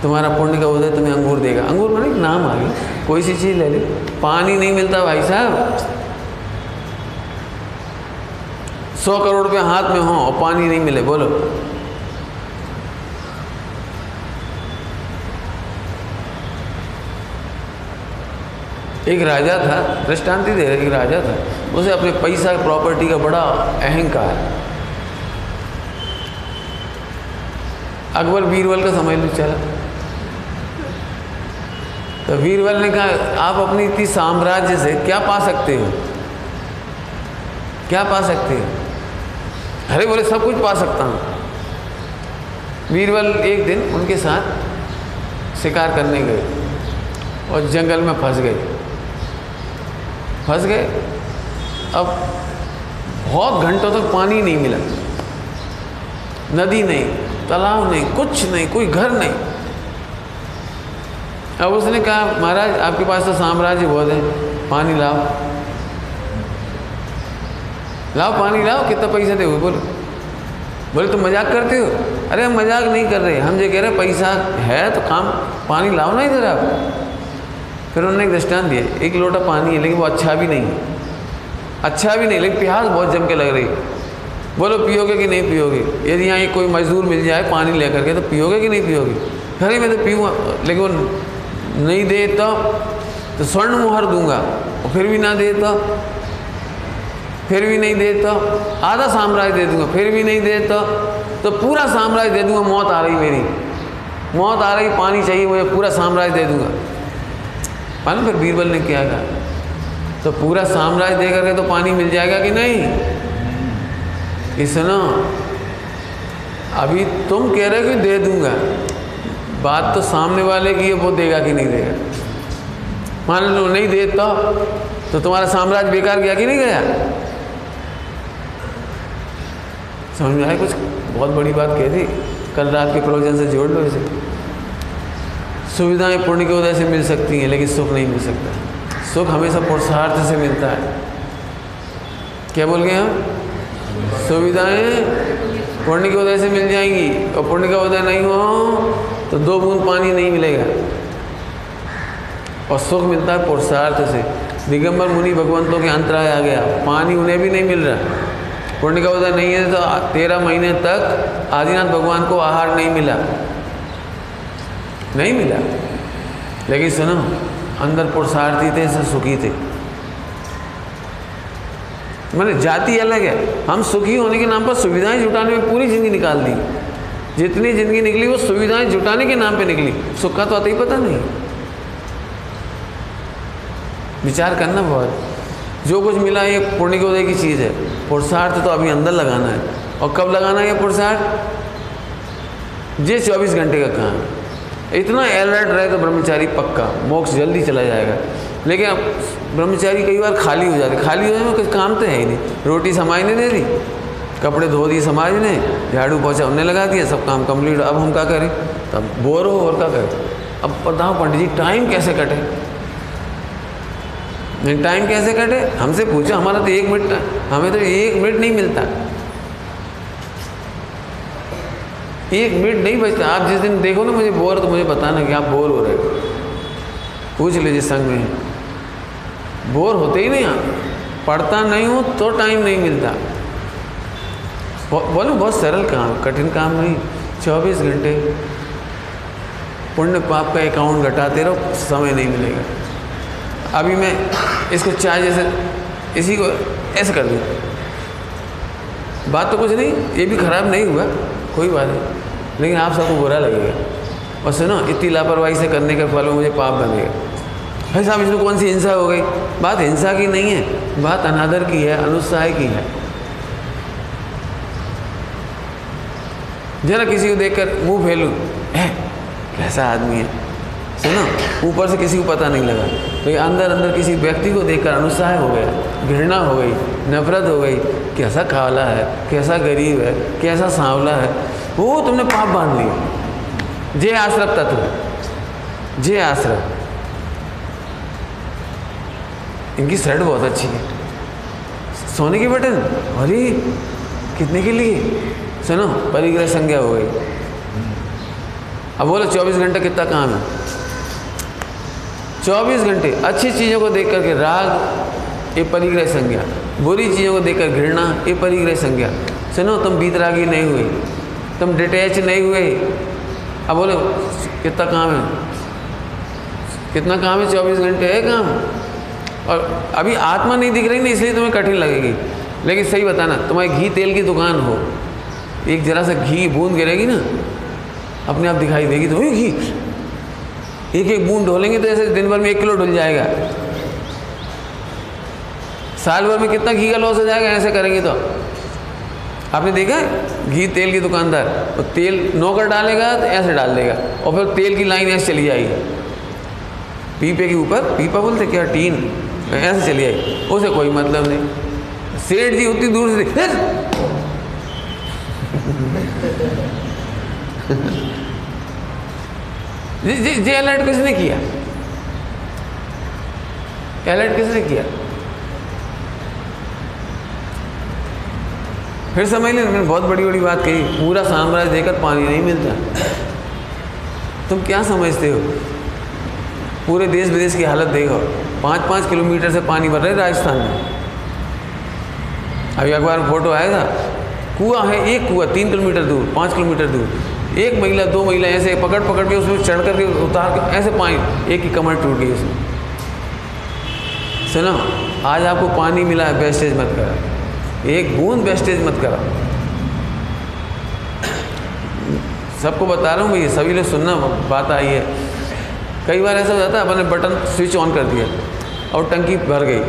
तुम्हारा पुण्य का उदय तुम्हें अंगूर देगा। अंगूर मैंने नाम आ गया। कोई सी चीज़ ले ली। पानी नहीं मिलता भाई साहब। सौ करोड़ रुपये हाथ में हो और पानी नहीं मिले, बोलो। एक राजा था, दृष्टांति दे रहे एक राजा था। उसे अपने पैसा प्रॉपर्टी का बड़ा अहंकार। अकबर बीरबल का समझ लो चला। तो बीरबल ने कहा, आप अपनी इतनी साम्राज्य से क्या पा सकते हो? क्या पा सकते हो? अरे बोले, सब कुछ पा सकता हूँ। बीरबल एक दिन उनके साथ शिकार करने गए और जंगल में फंस गए। फंस गए। अब बहुत घंटों तक तो पानी नहीं मिला। नदी नहीं, तालाब नहीं, कुछ नहीं, कोई घर नहीं। अब उसने कहा, महाराज, आपके पास तो साम्राज्य बहुत है, पानी लाओ। लाओ पानी लाओ कितना पैसा दे बोलो। बोले तुम मज़ाक करते हो? अरे हम मज़ाक नहीं कर रहे। हम जो कह रहे पैसा है तो काम पानी लाओ ना इधर आप। फिर उन्होंने एक दृष्टान दिया एक लोटा पानी है लेकिन वो अच्छा भी नहीं है। अच्छा भी नहीं लेकिन प्यास बहुत जम के लग रही बोलो पियोगे कि नहीं पियोगे? यदि यहाँ कोई मजदूर मिल जाए पानी लेकर के तो पियोगे कि नहीं पियोगे? अरे मैं तो पीऊँगा लेकिन वो नहीं दे तो, तो स्वर्ण मुहर दूँगा और फिर भी ना दे तो फिर भी नहीं दे तो आधा साम्राज्य दे दूँगा, फिर भी नहीं दे तो तो पूरा साम्राज्य दे दूँगा, मौत आ रही मेरी। मौत आ रही, पानी चाहिए मुझे, पूरा साम्राज्य दे दूँगा। मालूम फिर बीरबल ने क्या कहा तो पूरा साम्राज्य दे करके तो पानी मिल जाएगा कि नहीं? सुनो अभी तुम कह रहे हो कि दे दूँगा। बात तो सामने वाले की है, वो देगा कि नहीं देगा? मान लो नहीं दे तो तो तुम्हारा साम्राज्य बेकार गया कि नहीं गया? समझ में आया? कुछ बहुत बड़ी बात कह दी कल रात के प्रवचन से जोड़ लो इसे। सुविधाएँ पुण्य के उदय से मिल सकती हैं, लेकिन सुख नहीं मिल सकता। सुख हमेशा पुरुषार्थ से मिलता है। क्या बोल गए हम सुविधाएँ पुण्य के उदय से मिल जाएँगी, और पुण्य का उदय नहीं हो तो दो बूंद पानी नहीं मिलेगा। और सुख मिलता है पुरुषार्थ से। दिगंबर मुनि भगवंतों के अंतराय आ गया। पानी उन्हें भी नहीं मिल रहा। पुण्य का उदय नहीं है तो तेरह महीने तक आदिनाथ भगवान को आहार नहीं मिला। नहीं मिला। लेकिन सुनो, अंदर पुरुषार्थी थे सब सुखी थे। मैंने जाति अलग है। हम सुखी होने के नाम पर सुविधाएँ जुटाने में पूरी ज़िंदगी निकाल दी। जितनी ज़िंदगी निकली, वो सुविधाएँ जुटाने के नाम पे निकली। सुख का तो आता ही पता नहीं। विचार करना बहुत। जो कुछ मिला, ये पुण्य उदय की चीज़ है। पुरुषार्थ तो अभी अंदर लगाना है। और कब लगाना है ये पुरुषार्थ? जे चौबीस घंटे का काम। इतना अलर्ट रहे तो ब्रह्मचारी पक्का, मोक्ष जल्दी चला जाएगा। लेकिन अब ब्रह्मचारी कई बार खाली हो जाते खाली होने में कुछ काम तो है ही नहीं। रोटी समाज ने दे दी, कपड़े धो दिए समाज ने, झाड़ू पोछा उन्हें लगा दिया, सब काम कंप्लीट अब हम क्या करें? तब बोर हो और क्या करें? अब बताओ पंडित जी टाइम कैसे कटे? टाइम कैसे कटे? हमसे पूछो, हमारा तो एक मिनट, हमें तो एक मिनट नहीं मिलता। एक मिनट नहीं बचता। आप जिस दिन देखो ना मुझे बोर तो मुझे बताना कि आप बोर हो रहे हो। पूछ लीजिए संग में। बोर होते ही नहीं आप। पढ़ता नहीं हूँ तो टाइम नहीं मिलता। बोलो, बहुत सरल काम, कठिन काम नहीं। चौबीस घंटे। पुण्य पाप का अकाउंट घटाते रहो, समय नहीं मिलेगा। अभी मैं इसको चाय जैसे इसी को ऐसे कर दूँ। बात तो कुछ नहीं, ये भी ख़राब नहीं हुआ, कोई बात नहीं। लेकिन आप सबको बुरा लगेगा। और सुनो, इतनी लापरवाही से करने के फल में मुझे पाप बनेगा भाई साहब, इसमें कौन सी हिंसा हो गई? बात हिंसा की नहीं है, बात अनादर की है, अनुत्साह की है। जरा किसी को देखकर मुँह फैलू। कैसा आदमी है? सुनो, ऊपर से किसी को पता नहीं लगा। लेकिन अंदर अंदर किसी व्यक्ति को देखकर अनुत्साह हो गया घृणा हो गई, नफरत हो गई, कैसा खावला है, कैसा गरीब है, कैसा सांवला है, वो तुमने पाप बाँध लिया। जे आश्रम तत्व जे आश्रम। इनकी शर्ट बहुत अच्छी है। सोने की बटन? अरे, कितने के लिए? सुनो, परिग्रह संज्ञा हो गई। अब बोलो 24 घंटा कितना काम है? 24 घंटे अच्छी चीज़ों को देख करके राग, ये परिग्रह संज्ञा। बुरी चीज़ों को देखकर घृणा, ये परिग्रह संज्ञा। सुनो, तुम बीतरागी नहीं हुई तुम डिटैच नहीं हुए। अब बोलो, कितना काम है? कितना काम है? चौबीस घंटे है काम। और अभी आत्मा नहीं दिख रही ना, इसलिए तुम्हें कठिन लगेगी। लेकिन सही बताना, तुम्हारी घी तेल की दुकान हो, एक जरा सा घी बूंद गिरेगी ना, अपने आप दिखाई देगी तो घी। एक एक बूंद ढोलेंगे तो ऐसे दिन भर में एक किलो ढुल जाएगा। साल भर में कितना घी का लॉस हो जाएगा, ऐसे करेंगे तो। आपने देखा घी तेल की दुकानदार तो तेल नौकर डालेगा तो ऐसे डाल देगा, और फिर तेल की लाइन ऐसे चली जाएगी। पीपे के ऊपर, पीपा बोलते क्या टीन? ऐसे चली जाएगी। उसे कोई मतलब नहीं। सेठ जी उतनी दूर से जी अलर्ट किसने किया? अलर्ट किसने किया? फिर समझ लें, मैंने बहुत बड़ी बड़ी बात कही, पूरा साम्राज्य देकर पानी नहीं मिलता। तुम क्या समझते हो? पूरे देश विदेश की हालत देखो पाँच पाँच किलोमीटर से पानी भर रहे राजस्थान में। अभी अखबार में फ़ोटो आया था, कुआ है, एक कुआ, तीन किलोमीटर दूर, पाँच किलोमीटर दूर। एक महिला, दो महिला ऐसे पकड़ पकड़ के उसमें चढ़ करके उतार के ऐसे पानी एक ही कमर टूट गई उसमें। सुनो, आज आपको पानी मिला है वेस्टेज मत करा। एक बूंद वेस्टेज मत करा। सबको बता रहा हूँ भैया सभी लोग सुनना, बात आई है। कई बार ऐसा हो जाता है, अपने बटन स्विच ऑन कर दिया, और टंकी भर गई।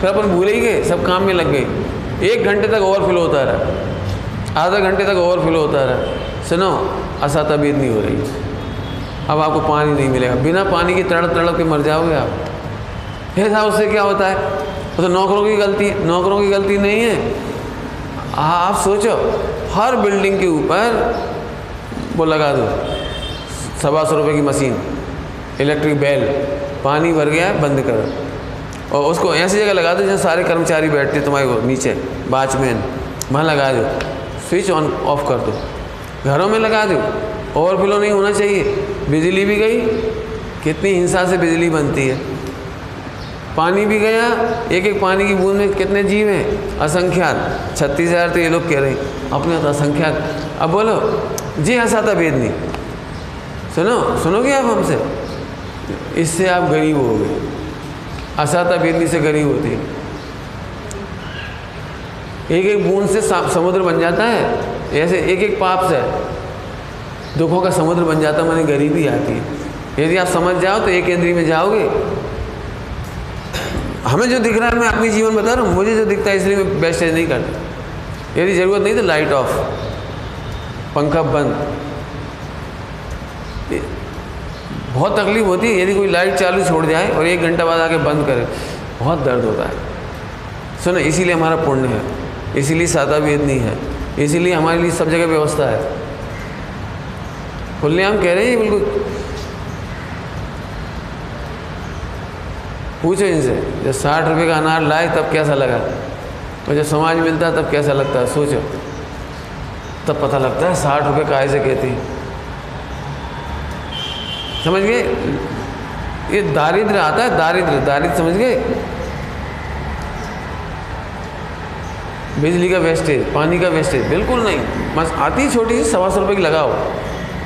फिर अपन भूल ही गए, सब काम में लग गए। एक घंटे तक ओवरफ्लो होता रहा। आधा घंटे तक ओवरफ्लो होता रहा। सुनो, असा तबीयत नहीं हो रही। अब आपको पानी नहीं मिलेगा। बिना पानी की तड़प तड़प के मर जाओगे आप। फिर साहब, उससे क्या होता है? वो तो नौकरों की गलती, नौकरों की गलती नहीं है। हाँ आप सोचो, हर बिल्डिंग के ऊपर, वो लगा दो, सवा सौ रुपये की मशीन, इलेक्ट्रिक बेल, पानी भर गया है बंद करो। और उसको ऐसी जगह लगा दो जहाँ सारे कर्मचारी बैठते तुम्हारे नीचे वॉचमैन वहाँ लगा दो। स्विच ऑन ऑफ़ कर दो। घरों में लगा दो। ओवरफ्लो नहीं होना चाहिए। बिजली भी गई, कितनी हिंसा से बिजली बनती है। पानी भी गया एक एक पानी की बूंद में कितने जीव हैं? असंख्यात। छत्तीस हज़ार तो ये लोग कह रहे हैं। अपने तो असंख्यात। अब बोलो, जी हंसाता वेदनी सुनो, सुनोगे आप हमसे? इससे आप गरीब हो गए। असाता बेदनी से गरीब होती है। एक एक बूंद से, समुद्र बन जाता है। ऐसे एक एक पाप से दुखों का समुद्र बन जाता, मैंने गरीबी आती है। यदि आप समझ जाओ तो एक इंद्री में जाओगे। हमें जो दिख रहा है, मैं अपनी जीवन बता रहा हूँ, मुझे जो दिखता है, इसलिए मैं बेस्टेज नहीं करता। यदि ज़रूरत नहीं तो लाइट ऑफ़ पंखा बंद। बहुत तकलीफ़ होती है, यदि कोई लाइट चालू छोड़ जाए और एक घंटा बाद आके बंद करे, बहुत दर्द होता है। सुनो, इसीलिए हमारा पुण्य है, इसीलिए सादा वेद नहीं है। इसीलिए हमारे लिए सब जगह व्यवस्था है। खुलेआम कह रहे हैं बिल्कुल। पूछो इनसे, जब साठ रुपये का अनार लाए तब कैसा लगा? और जब समाज मिलता है तब कैसा लगता है? सोचो। तब पता लगता है साठ रुपये का ऐसे कहती समझ गए? ये दारिद्र आता है दारिद्र दारिद्र समझ गए? बिजली का वेस्टेज पानी का वेस्टेज बिल्कुल नहीं। बस आती छोटी सी सवा सौ रुपये की लगाओ।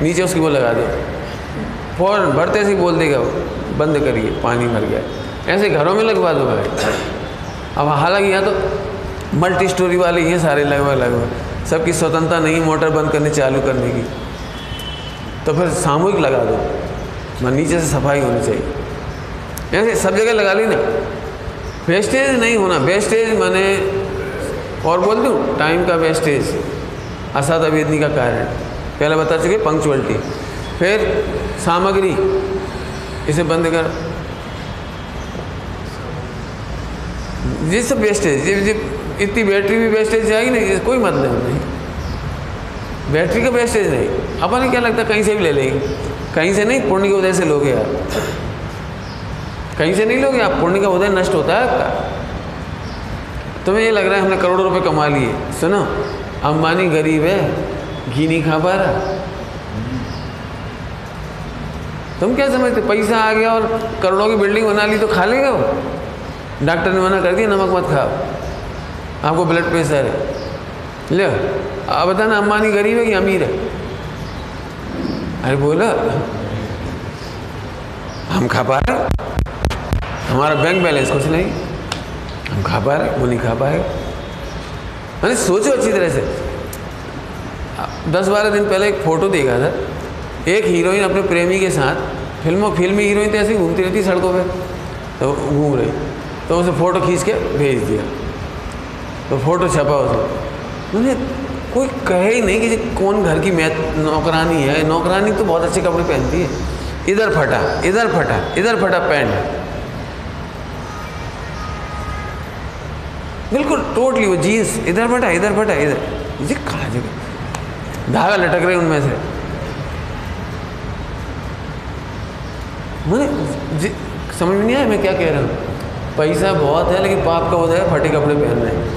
नीचे उसकी वो लगा दो। फ़ौरन भरते से बोल देगा, बंद करिए, पानी मर गया। ऐसे घरों में लगवा दो भाई। अब हालाँकि यहाँ तो मल्टी स्टोरी वाले ये सारे लगवा लगवा सबकी स्वतंत्रता नहीं, मोटर बंद करने, चालू करने की। तो फिर सामूहिक लगा दो। मैं नीचे से सफ़ाई होनी चाहिए। ऐसे सब जगह लगा ली ना। वेस्टेज नहीं होना। वेस्टेज मैंने और बोल दूँ टाइम का वेस्टेज असाद अवेदनी का कारण। पहले बता चुके पंक्चुअलिटी फिर सामग्री, इसे बंद कर। सब वेस्टेज इतनी बैटरी भी वेस्टेज जाएगी नहीं कोई मतलब नहीं। बैटरी का वेस्टेज नहीं। अपन क्या लगता कहीं से भी ले लेंगे। कहीं से नहीं, पुण्य की वजह से लोगे आप। कहीं से नहीं लोगे आप, पुण्य का उदय नष्ट होता है तुम्हें ये लग रहा है हमने करोड़ों रुपए कमा लिए। सुनो, अंबानी गरीब है, घी नहीं खा पा रहा। तुम क्या समझते, पैसा आ गया और करोड़ों की बिल्डिंग बना ली तो खा लेगा वो? डॉक्टर ने मना कर दिया, नमक मत खाओ। आपको ब्लड प्रेशर है। ले अब बताना, अंबानी गरीब है कि अमीर है? अरे बोला, हम खा पा रहे हमारा बैंक बैलेंस कुछ नहीं। हम खा पा रहे वो नहीं खा पाए। मैंने सोचो अच्छी तरह से। दस बारह दिन पहले एक फ़ोटो देखा था। एक हीरोइन अपने प्रेमी के साथ, फ़िल्मों फिल्मी हीरोइन तो ऐसे घूमती रहती सड़कों पे। तो घूम रही। तो उसे फ़ोटो खींच के भेज दिया। तो फ़ोटो छपा उसे मैंने कोई कहे ही नहीं कि कौन घर की मैथ नौकरानी है। नौकरानी तो बहुत अच्छे कपड़े पहनती है। इधर फटा इधर फटा इधर फटा पैंट। बिल्कुल टोटली वो जीन्स इधर फटा इधर फटा इधर। ये कहा जगह? धागा लटक रहे उनमें से। मुझे समझ में नहीं आया मैं क्या कह रहा हूँ। पैसा बहुत है, लेकिन पाप का होता है फटे कपड़े पहन रहे हैं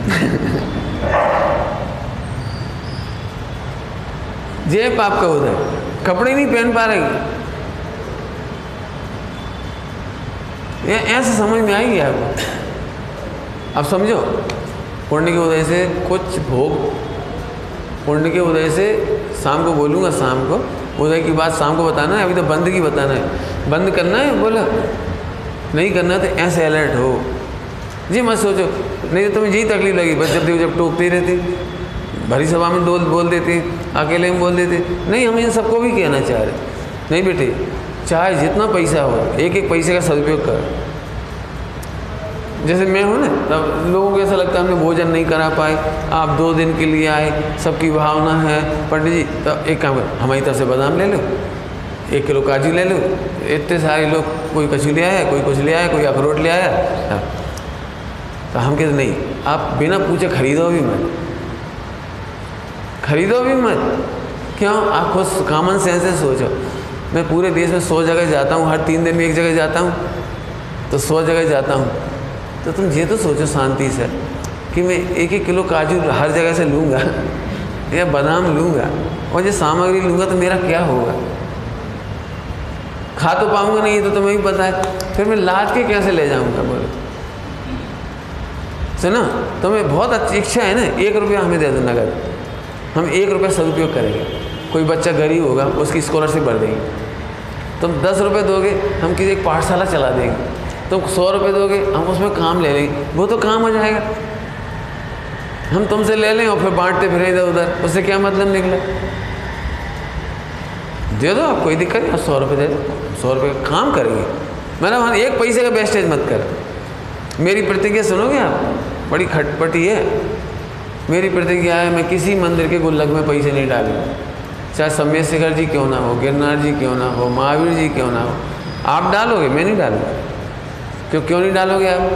<laughs> जे पाप का होता है। कपड़े नहीं पहन पा रहे। ये, ऐसे समझ में आएगी आपको। अब समझो, पुण्य के उदय से कुछ भोग, पुण्य के उदय से शाम को बोलूँगा शाम को, उदय की बात शाम को बताना है, अभी तो बंद की बताना है। बंद करना है, बोला। नहीं करना तो ऐसे अलर्ट हो। जी, मत सोचो। नहीं तो तुम्हें यही तकलीफ़ लगी, बस जब जब टोकती रहती। भरी सभा में डोल बोल देती, अकेले में बोल देती। नहीं, हम इन सबको भी कहना चाह रहे नहीं बेटे चाहे जितना पैसा हो एक एक पैसे का सदुपयोग कर। जैसे मैं हूँ ना, तब लोगों को ऐसा लगता है हमने भोजन नहीं करा पाए, आप दो दिन के लिए आए, सबकी भावना है। पंडित जी तो एक काम कर, हमारी तरफ़ से बादाम ले लो, एक किलो काजू ले लो, इतने सारे लोग, कोई कचू ले आया, कोई कुछ ले आया, कोई अखरोट ले आया हाँ। तो हम कहते, नहीं, आप बिना पूछे खरीदो भी मत। खरीदो भी मत। क्यों? आप खुद कॉमन सेंस से सोचो। मैं पूरे देश में सौ जगह जाता हूँ, हर तीन दिन में एक जगह जाता हूँ तो सौ जगह जाता हूँ। तो तुम ये तो सोचो शांति से कि मैं एक एक किलो काजू हर जगह से लूँगा, या बादाम लूँगा, और ये सामग्री लूँगा तो मेरा क्या होगा? खा तो पाऊँगा नहीं तो तुम्हें भी पता है। फिर मैं लाद के कैसे ले जाऊँगा, बोले? सुनो, तुम्हें बहुत अच्छी इच्छा है ना, एक रुपया हमें दे दो नगद हम एक रुपया सदुपयोग करेंगे। कोई बच्चा गरीब होगा, उसकी स्कॉलरशिप भर देंगे तुम दस रुपये दोगे, हम किसी एक पाठशाला चला देंगे। तुम सौ रुपये दोगे, हम उसमें काम ले लेंगे। वो तो काम हो जाएगा। हम तुमसे ले लें और फिर बांटते फिर इधर उधर। उससे क्या मतलब निकला? दे दो आप, कोई दिक्कत नहीं सौ रुपये दे दो। सौ रुपये का काम करेंगे। मैंने वहाँ एक पैसे का वेस्टेज मत कर। मेरी प्रतिज्ञा सुनोगे आप? बड़ी खटपटी है। मेरी प्रतिज्ञा है, मैं किसी मंदिर के गुल्लक में पैसे नहीं डालूँगा। चाहे समय शेखर जी क्यों ना हो, गिरनार जी क्यों ना हो, महावीर जी क्यों ना हो, आप डालोगे? मैं नहीं डालूँगा। क्यों क्यों नहीं डालोगे आप?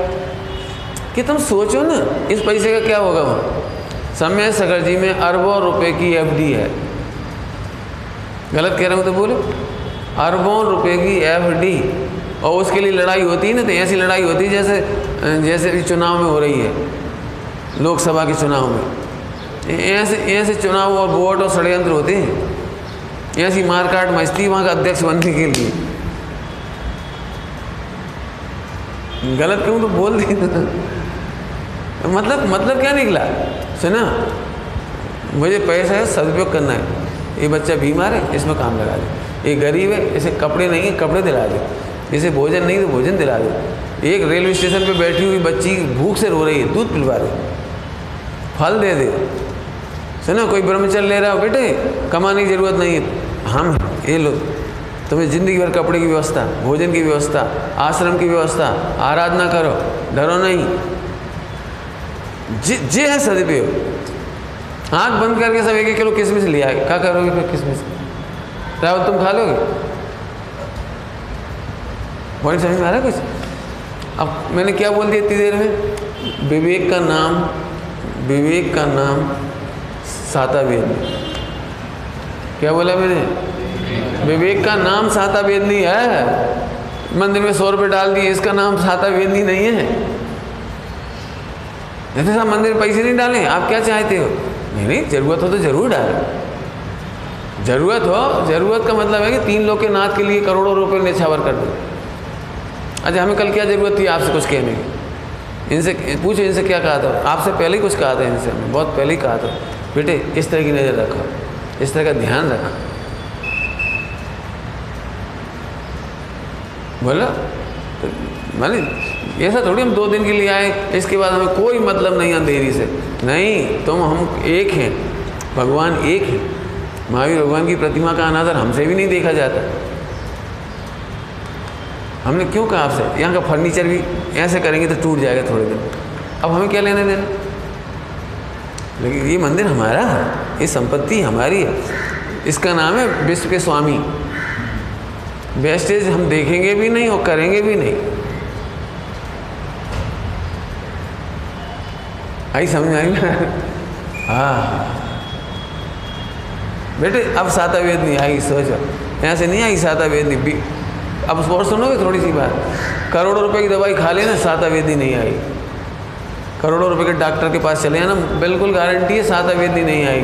कि तुम सोचो ना, इस पैसे का क्या होगा वहाँ? समय शेखर जी में अरबों रुपए की एफडी है। गलत कह रहा हूँ तो बोलो। अरबों रुपए की एफडी और उसके लिए लड़ाई होती है ना तो ऐसी लड़ाई होती है जैसे जैसे चुनाव में हो रही है, लोकसभा के चुनाव में। ऐसे ऐसे चुनाव और वोट और षडयंत्र होते हैं। ऐसी मारकाट मस्ती वहाँ का अध्यक्ष बनने के लिए। गलत क्यों तो बोल दी मतलब मतलब क्या निकला? सुना? मुझे पैसा है, सदुपयोग करना है। ये बच्चा बीमार है, इसमें काम लगा दे। ये गरीब है, इसे कपड़े नहीं है, कपड़े दिला दे। इसे भोजन नहीं तो भोजन दिला दे। एक रेलवे स्टेशन पे बैठी हुई बच्ची भूख से रो रही है, दूध पिलवा दे फल दे दे। सुनो कोई ब्रह्मचर्य ले रहा हो, बेटे, कमाने की ज़रूरत नहीं है। हम, ये लो, तुम्हें ज़िंदगी भर कपड़े की व्यवस्था, भोजन की व्यवस्था, आश्रम की व्यवस्था, आराधना करो, डरो नहीं। जी जी है सदुपयोग। आँख बंद करके सब एक एक किलो किसमिस लिया है क्या करोगे फिर किसमिस राहुल, तुम खा लोगे? पॉइंट समझ में आ रहा कुछ? अब मैंने क्या बोल दिया इतनी देर में? विवेक का नाम, विवेक का नाम। साता वेद क्या बोला मैंने? विवेक का नाम साता वेदनी है। मंदिर में सौ रुपये डाल दिए, इसका नाम साता वेदनी नहीं है। जैसे साहब मंदिर में पैसे नहीं डालें, आप क्या चाहते हो? नहीं नहीं, ज़रूरत हो तो ज़रूर डालें। ज़रूरत हो, ज़रूरत का मतलब है कि तीन लोग के नाथ के लिए करोड़ों रुपए निछावर कर दो। अच्छा हमें कल क्या ज़रूरत थी आपसे कुछ कहने की? इनसे पूछो, इनसे क्या कहा था? आपसे पहले ही कुछ कहा था इनसे। बहुत पहले ही कहा था। बेटे, इस तरह की नज़र रखो। इस तरह का ध्यान रखो। बोला? तो मैंने, ऐसा थोड़ी हम दो दिन के लिए आए, इसके बाद हमें कोई मतलब नहीं अंधेरी से। नहीं, तुम, हम एक हैं। भगवान एक है। महावीर भगवान की प्रतिमा का अनादर हमसे भी नहीं देखा जाता। हमने क्यों कहा आपसे? यहाँ का फर्नीचर भी ऐसे करेंगे तो टूट जाएगा थोड़े दिन अब हमें क्या लेने देना? लेकिन ये मंदिर हमारा है, ये संपत्ति हमारी है। इसका नाम है विश्व के स्वामी। वेस्टेज हम देखेंगे भी नहीं और करेंगे भी नहीं। आई समझ आई? ना हाँ। बेटे, अब साता वेद नहीं, आई सोचो। यहाँ से नहीं आई साता वेद नहीं अब और सुनोगे थोड़ी सी बात? करोड़ों रुपए की दवाई खा लेना साता वेदी नहीं आई। करोड़ों रुपए के डॉक्टर के पास चले ना बिल्कुल गारंटी है सात वेदी नहीं आई।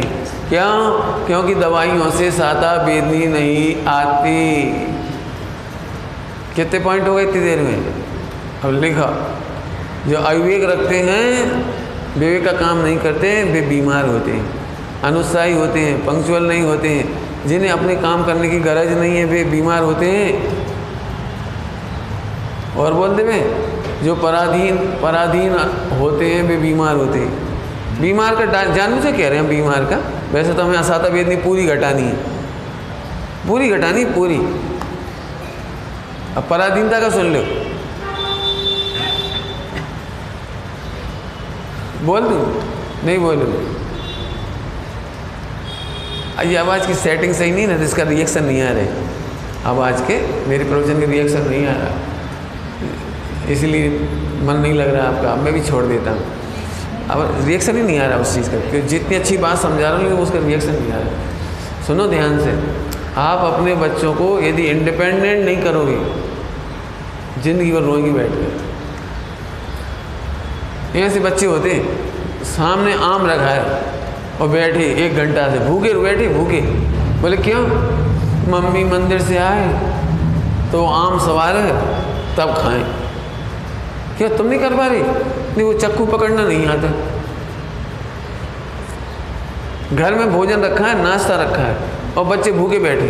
क्यों? क्योंकि दवाइयों से साता वेदनी नहीं आती। कितने पॉइंट हो गए इतनी देर में? अब लिखा, जो अविवेक रखते हैं, विवेक का काम नहीं करते वे बीमार होते हैं। अनुत्साही होते हैं, पंक्चुअल नहीं होते हैं। जिन्हें अपने काम करने की गरज नहीं है, वे बीमार होते हैं। और बोल दे जो पराधीन पराधीन होते हैं, वे बीमार होते हैं। बीमार का जानबूझ कह रहे हैं बीमार का। वैसे तो हमें असाता वेदनी पूरी घटानी है। पूरी घटानी, पूरी। अब पराधीनता का सुन लो। बोल दूँ? नहीं बोलूँ। ये आवाज़ की सेटिंग सही नहीं ना तो इसका रिएक्शन नहीं आ रहा है। आवाज़ के, मेरे प्रोविज़न के रिएक्शन नहीं आ रहा। इसलिए मन नहीं लग रहा आपका, मैं भी छोड़ देता हूँ। अब रिएक्शन ही नहीं आ रहा उस चीज़ का, क्योंकि जितनी अच्छी बात समझा रहा हूँ, लेकिन उसका रिएक्शन नहीं आ रहा। सुनो ध्यान से, आप अपने बच्चों को यदि इंडिपेंडेंट नहीं करोगे, ज़िंदगी भर रोएँगे बैठ के। ऐसे बच्चे होते सामने आम रखा है, और बैठे एक घंटा से, भूखे, बैठे, भूखे। बोले, क्यों? मम्मी मंदिर से आए तो आम सवार है, तब खाएँ। क्या तुम नहीं कर पा रही? नहीं, वो चक्कू पकड़ना नहीं आता। घर में भोजन रखा है, नाश्ता रखा है, और बच्चे भूखे बैठे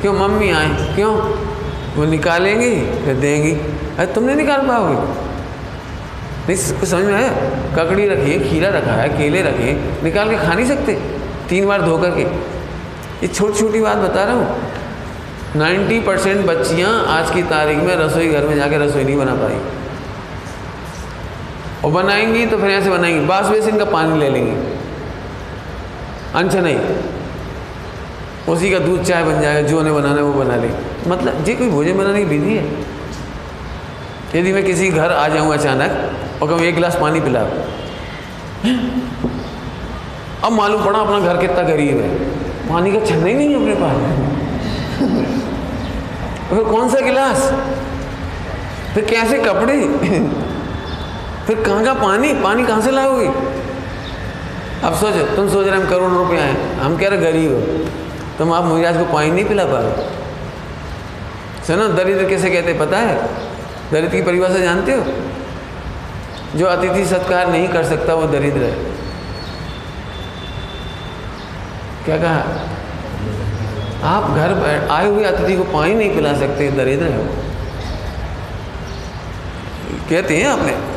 क्यों मम्मी आए? क्यों? वो निकालेंगी, फिर देंगी। अरे, तुम नहीं निकाल पाओगे। नहीं कुछ समझ में आया? ककड़ी रखी है, खीरा रखा है, केले रखे निकाल के खा नहीं सकते? तीन बार धो करके। ये छोटी छोटी बात बता रहा हूँ। नाइन्टी परसेंट बच्चियाँ आज की तारीख में रसोई घर में जाके रसोई नहीं बना पाई। और बनाएँगी तो फिर ऐसे बनाएँगी। बास बेसिन का पानी ले लेंगी। अंश नहीं। उसी का दूध चाय बन जाएगा, जो उन्हें बनाना है वो बना ले मतलब जी कोई भोजन बनाने की विधि है? यदि मैं किसी घर आ जाऊँ अचानक और कहूँ, एक गिलास पानी पिलाओ अब मालूम पड़ा अपना घर कितना गरीब है। पानी का छन्ना ही नहीं है अपने पास। <laughs> फिर कौन सा गिलास? फिर कैसे कपड़े? <laughs> फिर कहाँ का पानी? पानी कहाँ से लाओगे? अब सोचो, तुम सोच रहे हम करोड़ रुपये आए हम कह रहे गरीब हो। तुम आप मुझे आज को पानी नहीं पिला पा रहे सुनो, दरिद्र कैसे कहते पता है? दरिद्र की परिभाषा जानते हो? जो अतिथि सत्कार नहीं कर सकता, वो दरिद्र है। क्या कहा? आप घर आए हुए अतिथि को पानी नहीं पिला सकते, दरिद्र है कहते हैं आपने।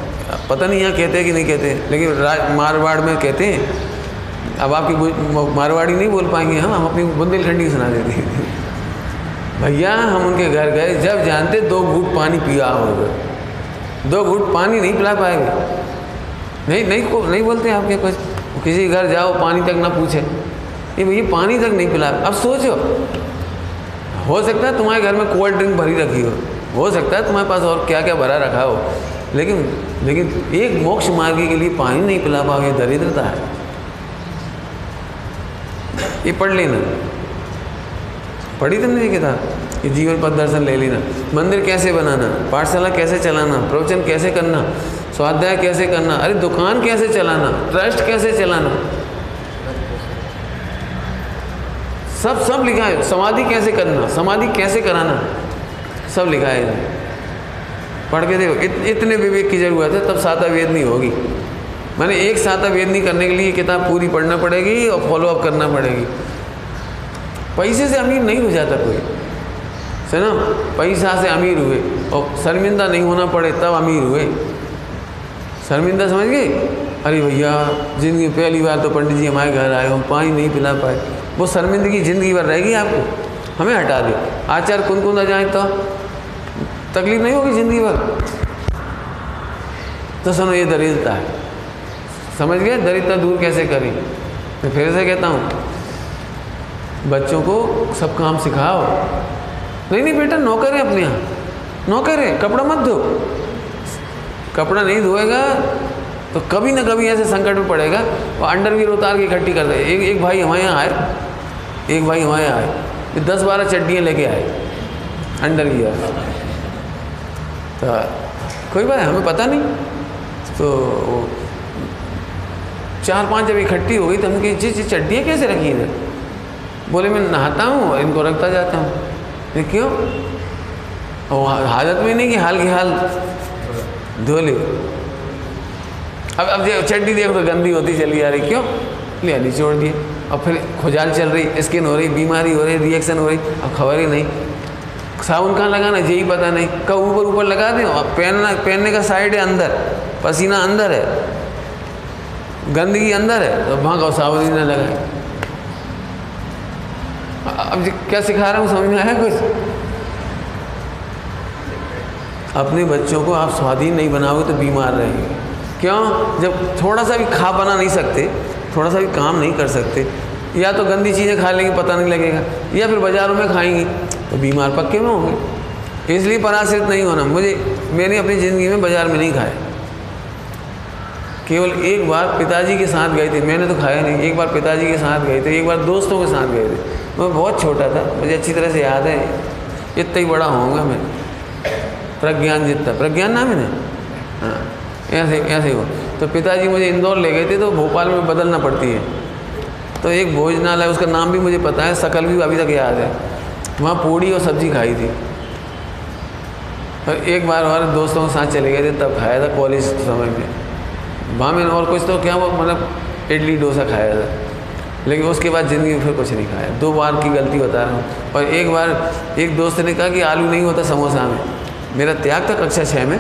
पता नहीं यहाँ कहते हैं कि नहीं कहते लेकिन मारवाड़ में कहते हैं, अब आपकी मारवाड़ी नहीं बोल पाएँगे। हम हम अपनी बुंदेलखंडी सुना देते हैं। भैया, हम उनके घर गए। जब जानते दो घूट पानी पिया होगा। दो घूट पानी नहीं पिला पाएँगे। नहीं नहीं को नहीं बोलते आपके पास। किसी घर जाओ, पानी तक ना पूछे। ये भैया, पानी तक नहीं पिला। अब सोचो। हो सकता है तुम्हारे घर में कोल्ड ड्रिंक भरी रखी हो। हो सकता है तुम्हारे पास और क्या क्या भरा रखा हो। लेकिन लेकिन एक मोक्ष मार्गी के लिए पानी नहीं पिला पाओगे, दरिद्रता है। ये पढ़ लेना। पढ़ी तुमने ये किताब? ये जीवन पद दर्शन ले लेना। मंदिर कैसे बनाना? पाठशाला कैसे चलाना? प्रवचन कैसे करना? स्वाध्याय कैसे करना? अरे, दुकान कैसे चलाना? ट्रस्ट कैसे चलाना? सब सब लिखा है। समाधि कैसे करना? समाधि कैसे कराना? सब लिखा है। पढ़ के देखो इत, इतने विवेक की ज़रूरत है तब साता वेद नहीं होगी। मैंने एक साता वेद नहीं करने के लिए किताब पूरी पढ़ना पड़ेगी और फॉलोअप करना पड़ेगी। पैसे से अमीर नहीं हो जाता कोई है ना? पैसा से अमीर हुए और शर्मिंदा नहीं होना पड़े तब अमीर हुए। शर्मिंदा समझ गए? अरे भैया ज़िंदगी पहली बार तो पंडित जी हमारे घर आए हम पानी नहीं पिला पाए। वो शर्मिंदगी ज़िंदगी भर रहेगी आपको हमें हटा दे। आचार कुन कुन जाए तो? तकलीफ़ नहीं होगी ज़िंदगी भर? तो सुनो, ये दरिद्रता है। समझ गए? दरिद्रता दूर कैसे करें? मैं फिर से कहता हूँ, बच्चों को सब काम सिखाओ। नहीं नहीं बेटा, नौकर है अपने यहाँ। नौकर है, कपड़ा मत धो। कपड़ा नहीं धोएगा तो कभी ना कभी ऐसे संकट में पड़ेगा। वो अंडरवियर उतार के इकट्ठी कर दे। एक एक भाई हमारे यहाँ आए। एक भाई हमारे यहाँ आए। दस बारह चड्डियाँ लेके आए। अंडरवियर तो कोई बात हमें पता नहीं। तो चार पाँच जब इकट्ठी हो गई तो हम कही, जी जी, चड्डियाँ कैसे रखी इधर? बोले, मैं नहाता हूँ और इनको रखता जाता हूँ। क्यों? और हालत में नहीं कि हाल की हाल, धो ले। अब अब चड्डी देखो तो गंदी होती चली आ रही, क्यों? आली छोड़ दिए। और फिर खुजाल चल रही स्किन हो रही, बीमारी हो रही रिएक्शन हो रही, अब खबर ही नहीं। साबुन कहाँ लगाना यही पता नहीं। कब ऊपर ऊपर लगा दें और पहनना, पहनने का साइड है अंदर। पसीना अंदर है। गंदगी अंदर है। तो वहाँ का साबुन ही ना लगाए। अब क्या सिखा रहा हूँ? समझ में आया कुछ? अपने बच्चों को आप स्वाधीन नहीं बनाओगे तो बीमार रहेंगे। क्यों? जब थोड़ा सा भी खा बना नहीं सकते, थोड़ा सा भी काम नहीं कर सकते, या तो गंदी चीज़ें खा लेंगे, पता नहीं लगेगा, या फिर बाज़ारों में खाएँगे। तो बीमार पक्के में होंगे। इसलिए पराश्रित नहीं होना। मुझे, मैंने अपनी ज़िंदगी में बाज़ार में नहीं खाया। केवल एक बार पिताजी के साथ गए थे। मैंने तो खाया नहीं। एक बार पिताजी के साथ गए थे। एक बार दोस्तों के साथ गए थे। मैं बहुत छोटा था। मुझे अच्छी तरह से याद है। इतना ही बड़ा होऊँगा मैं। प्रज्ञान जितना। प्रज्ञान ना? हाँ। ऐसे ऐसे हो तो पिताजी मुझे इंदौर ले गए थे तो भोपाल में बदलना पड़ती है। तो एक भोजनालय, उसका नाम भी मुझे पता है। शकल भी अभी तक याद है। वहाँ पूड़ी और सब्ज़ी खाई थी। और एक बार और दोस्तों के साथ चले गए थे, तब खाया था कॉलेज समय में वहाँ मैंने और कुछ तो क्या वो मतलब इडली डोसा खाया था। लेकिन उसके बाद ज़िंदगी में फिर कुछ नहीं खाया। दो बार की गलती बता रहा हूँ। और एक बार एक दोस्त ने कहा कि आलू नहीं होता समोसा में। मेरा त्याग था कक्षा छः में।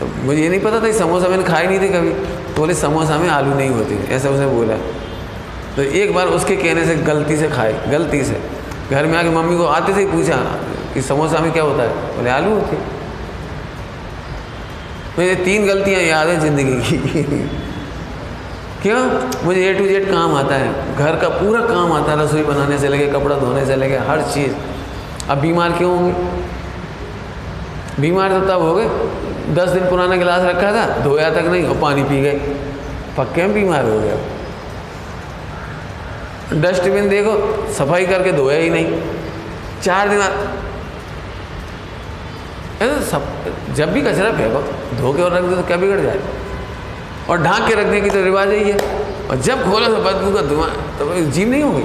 तो मुझे ये नहीं पता था कि समोसा मैंने खाए नहीं थे कभी। तो बोले, समोसा में आलू नहीं होती। ऐसा उसने बोला। तो एक बार उसके कहने से गलती से खाए, गलती से। घर में आके मम्मी को आते से ही पूछा कि समोसा में क्या होता है? बोले, आलू होती। मुझे तीन गलतियाँ याद है ज़िंदगी की। <laughs> क्यों? मुझे ए टू जेड काम आता है। घर का पूरा काम आता है, रसोई बनाने से लेके कपड़ा धोने से लेके हर चीज़। अब बीमार क्यों होंगे? बीमार तो तब हो गए। दस दिन पुराना गिलास रखा था, धोया तक नहीं, और पानी पी गए। पक्के में बीमार हो गया। डस्टबिन देखो, सफ़ाई करके धोया ही नहीं। चार दिन ऐसे सब जब भी कचरा फेंको, धो के और रख दो तो क्या बिगड़ जाए? और ढांक के रखने की तो रिवाज ही है। और जब खोला तो बदबू का धुआँ तो जीव नहीं होगी।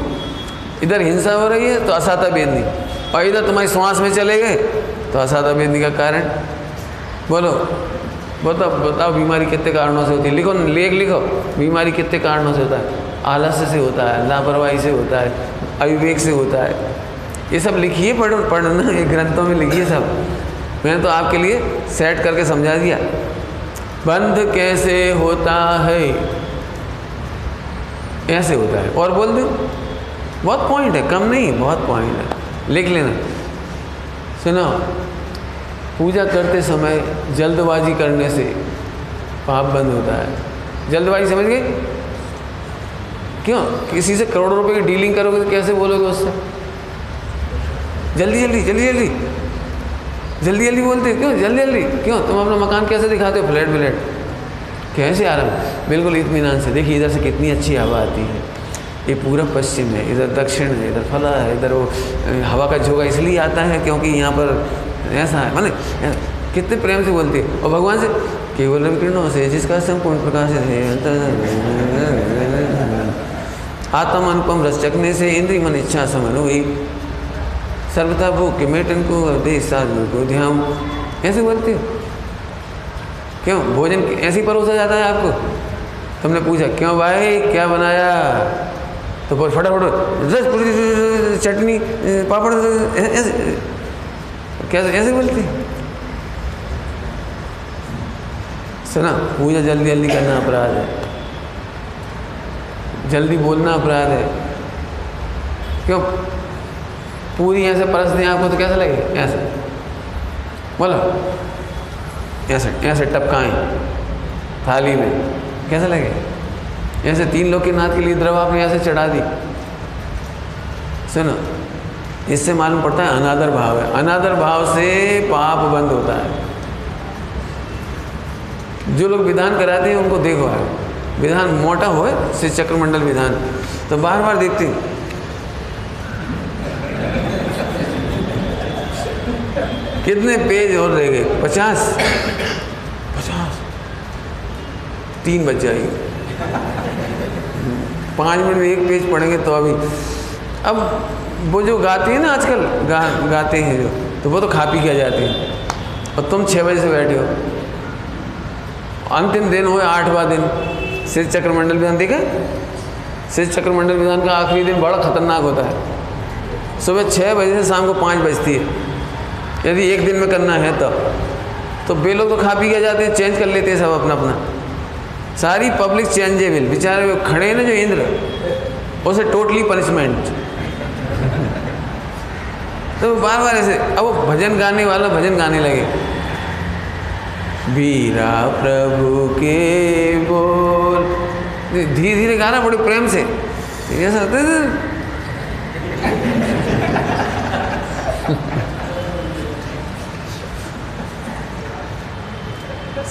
इधर हिंसा हो रही है तो असाता बेंदी। और इधर तुम्हारी श्वास में चले गए तो असाता बेंदी का कारण। बोलो, बताओ बताओ, बीमारी कितने कारणों से होती है? लिखो, लेख लिखो, बीमारी कितने कारणों से होता है? आलस्य से होता है, लापरवाही से होता है, अविवेक से होता है। ये सब लिखिए, पढ़ पढ़ना ये ग्रंथों में लिखिए सब। मैंने तो आपके लिए सेट करके समझा दिया। बंध कैसे होता है? ऐसे होता है। और बोल दो, बहुत पॉइंट है, कम नहीं, बहुत पॉइंट है। लिख लेना। सुनो, पूजा करते समय जल्दबाजी करने से पाप बंद होता है। जल्दबाजी समझ गए? क्यों? किसी से करोड़ों रुपए की डीलिंग करोगे तो कैसे बोलोगे उससे? जल्दी जल्दी जल्दी जल्दी। जल्दी जल्दी बोलते क्यों? जल्दी जल्दी। क्यों? तुम अपना मकान कैसे दिखाते हो? फ्लैट व्लैट कैसे आ रहा हूँ? बिल्कुल इतमान से। देखिए, इधर से कितनी अच्छी हवा आती है। ये पूरब पश्चिम है, इधर दक्षिण है, इधर फला है, इधर वो हवा का झोंका इसलिए आता है क्योंकि यहाँ पर ऐसा है। माने कितने प्रेम से बोलती है। और भगवान से, केवल किरणों से जिसका संपूर्ण प्रकाश है आत्म अनुपम रस चकने से इंद्री मन इच्छा समन हुई। सर्वथा भूख के मेटन को देश साधु को ध्यान। ऐसे बोलते हो? क्यों? भोजन ऐसे परोसा जाता है आपको? तुमने पूछा, क्यों भाई? क्या बनाया? तो बोल, फटाफट, रस चटनी, पापड़, ऐसे कैसे ऐसे बोलते? सुना, पूजा जल्दी जल्दी करना अपराध है। जल्दी बोलना अपराध है। क्यों? पूरी ऐसे परस दें आपको तो कैसे लगे? ऐसे बोलो। ऐसे ऐसे टपकाएँ। थाली में। कैसे लगे? ऐसे तीन लोग के नाथ के लिए द्रव आपने ऐसे चढ़ा दी। सुनो, इससे मालूम पड़ता है अनादर भाव है। अनादर भाव से पाप बंद होता है। जो लोग विधान कराते हैं उनको देखो है विधान मोटा हो श्री चक्रमंडल विधान। तो बार बार देखते हैं। कितने पेज और रह गए? पचास। पचास। तीन बच जाएँगे। पाँच मिनट में एक पेज पढ़ेंगे तो अभी। अब वो जो गाती है ना आजकल, गा, गाते हैं जो तो वो तो खा पी के जाते हैं। और तुम छः बजे से बैठे हो। अंतिम दिन हो आठवा दिन। सिर चक्रमंडल विधान, देखे? सिर चक्रमंडल विधान का आखिरी दिन बड़ा खतरनाक होता है। सुबह छः बजे से शाम को पाँच बजती है। यदि एक दिन में करना है तब। तो बे लोग तो खा पी के जाते हैं, चेंज कर लेते हैं सब अपना अपना सारी पब्लिक चेंजेबल, बेचारे खड़े हैं ना जो इंद्र, उसे टोटली पनिशमेंट <laughs> तो बार बार ऐसे, अब वो भजन गाने वाला भजन गाने लगे। वीरा प्रभु के बोल। धीरे धीरे गाना बड़े प्रेम से। ऐसा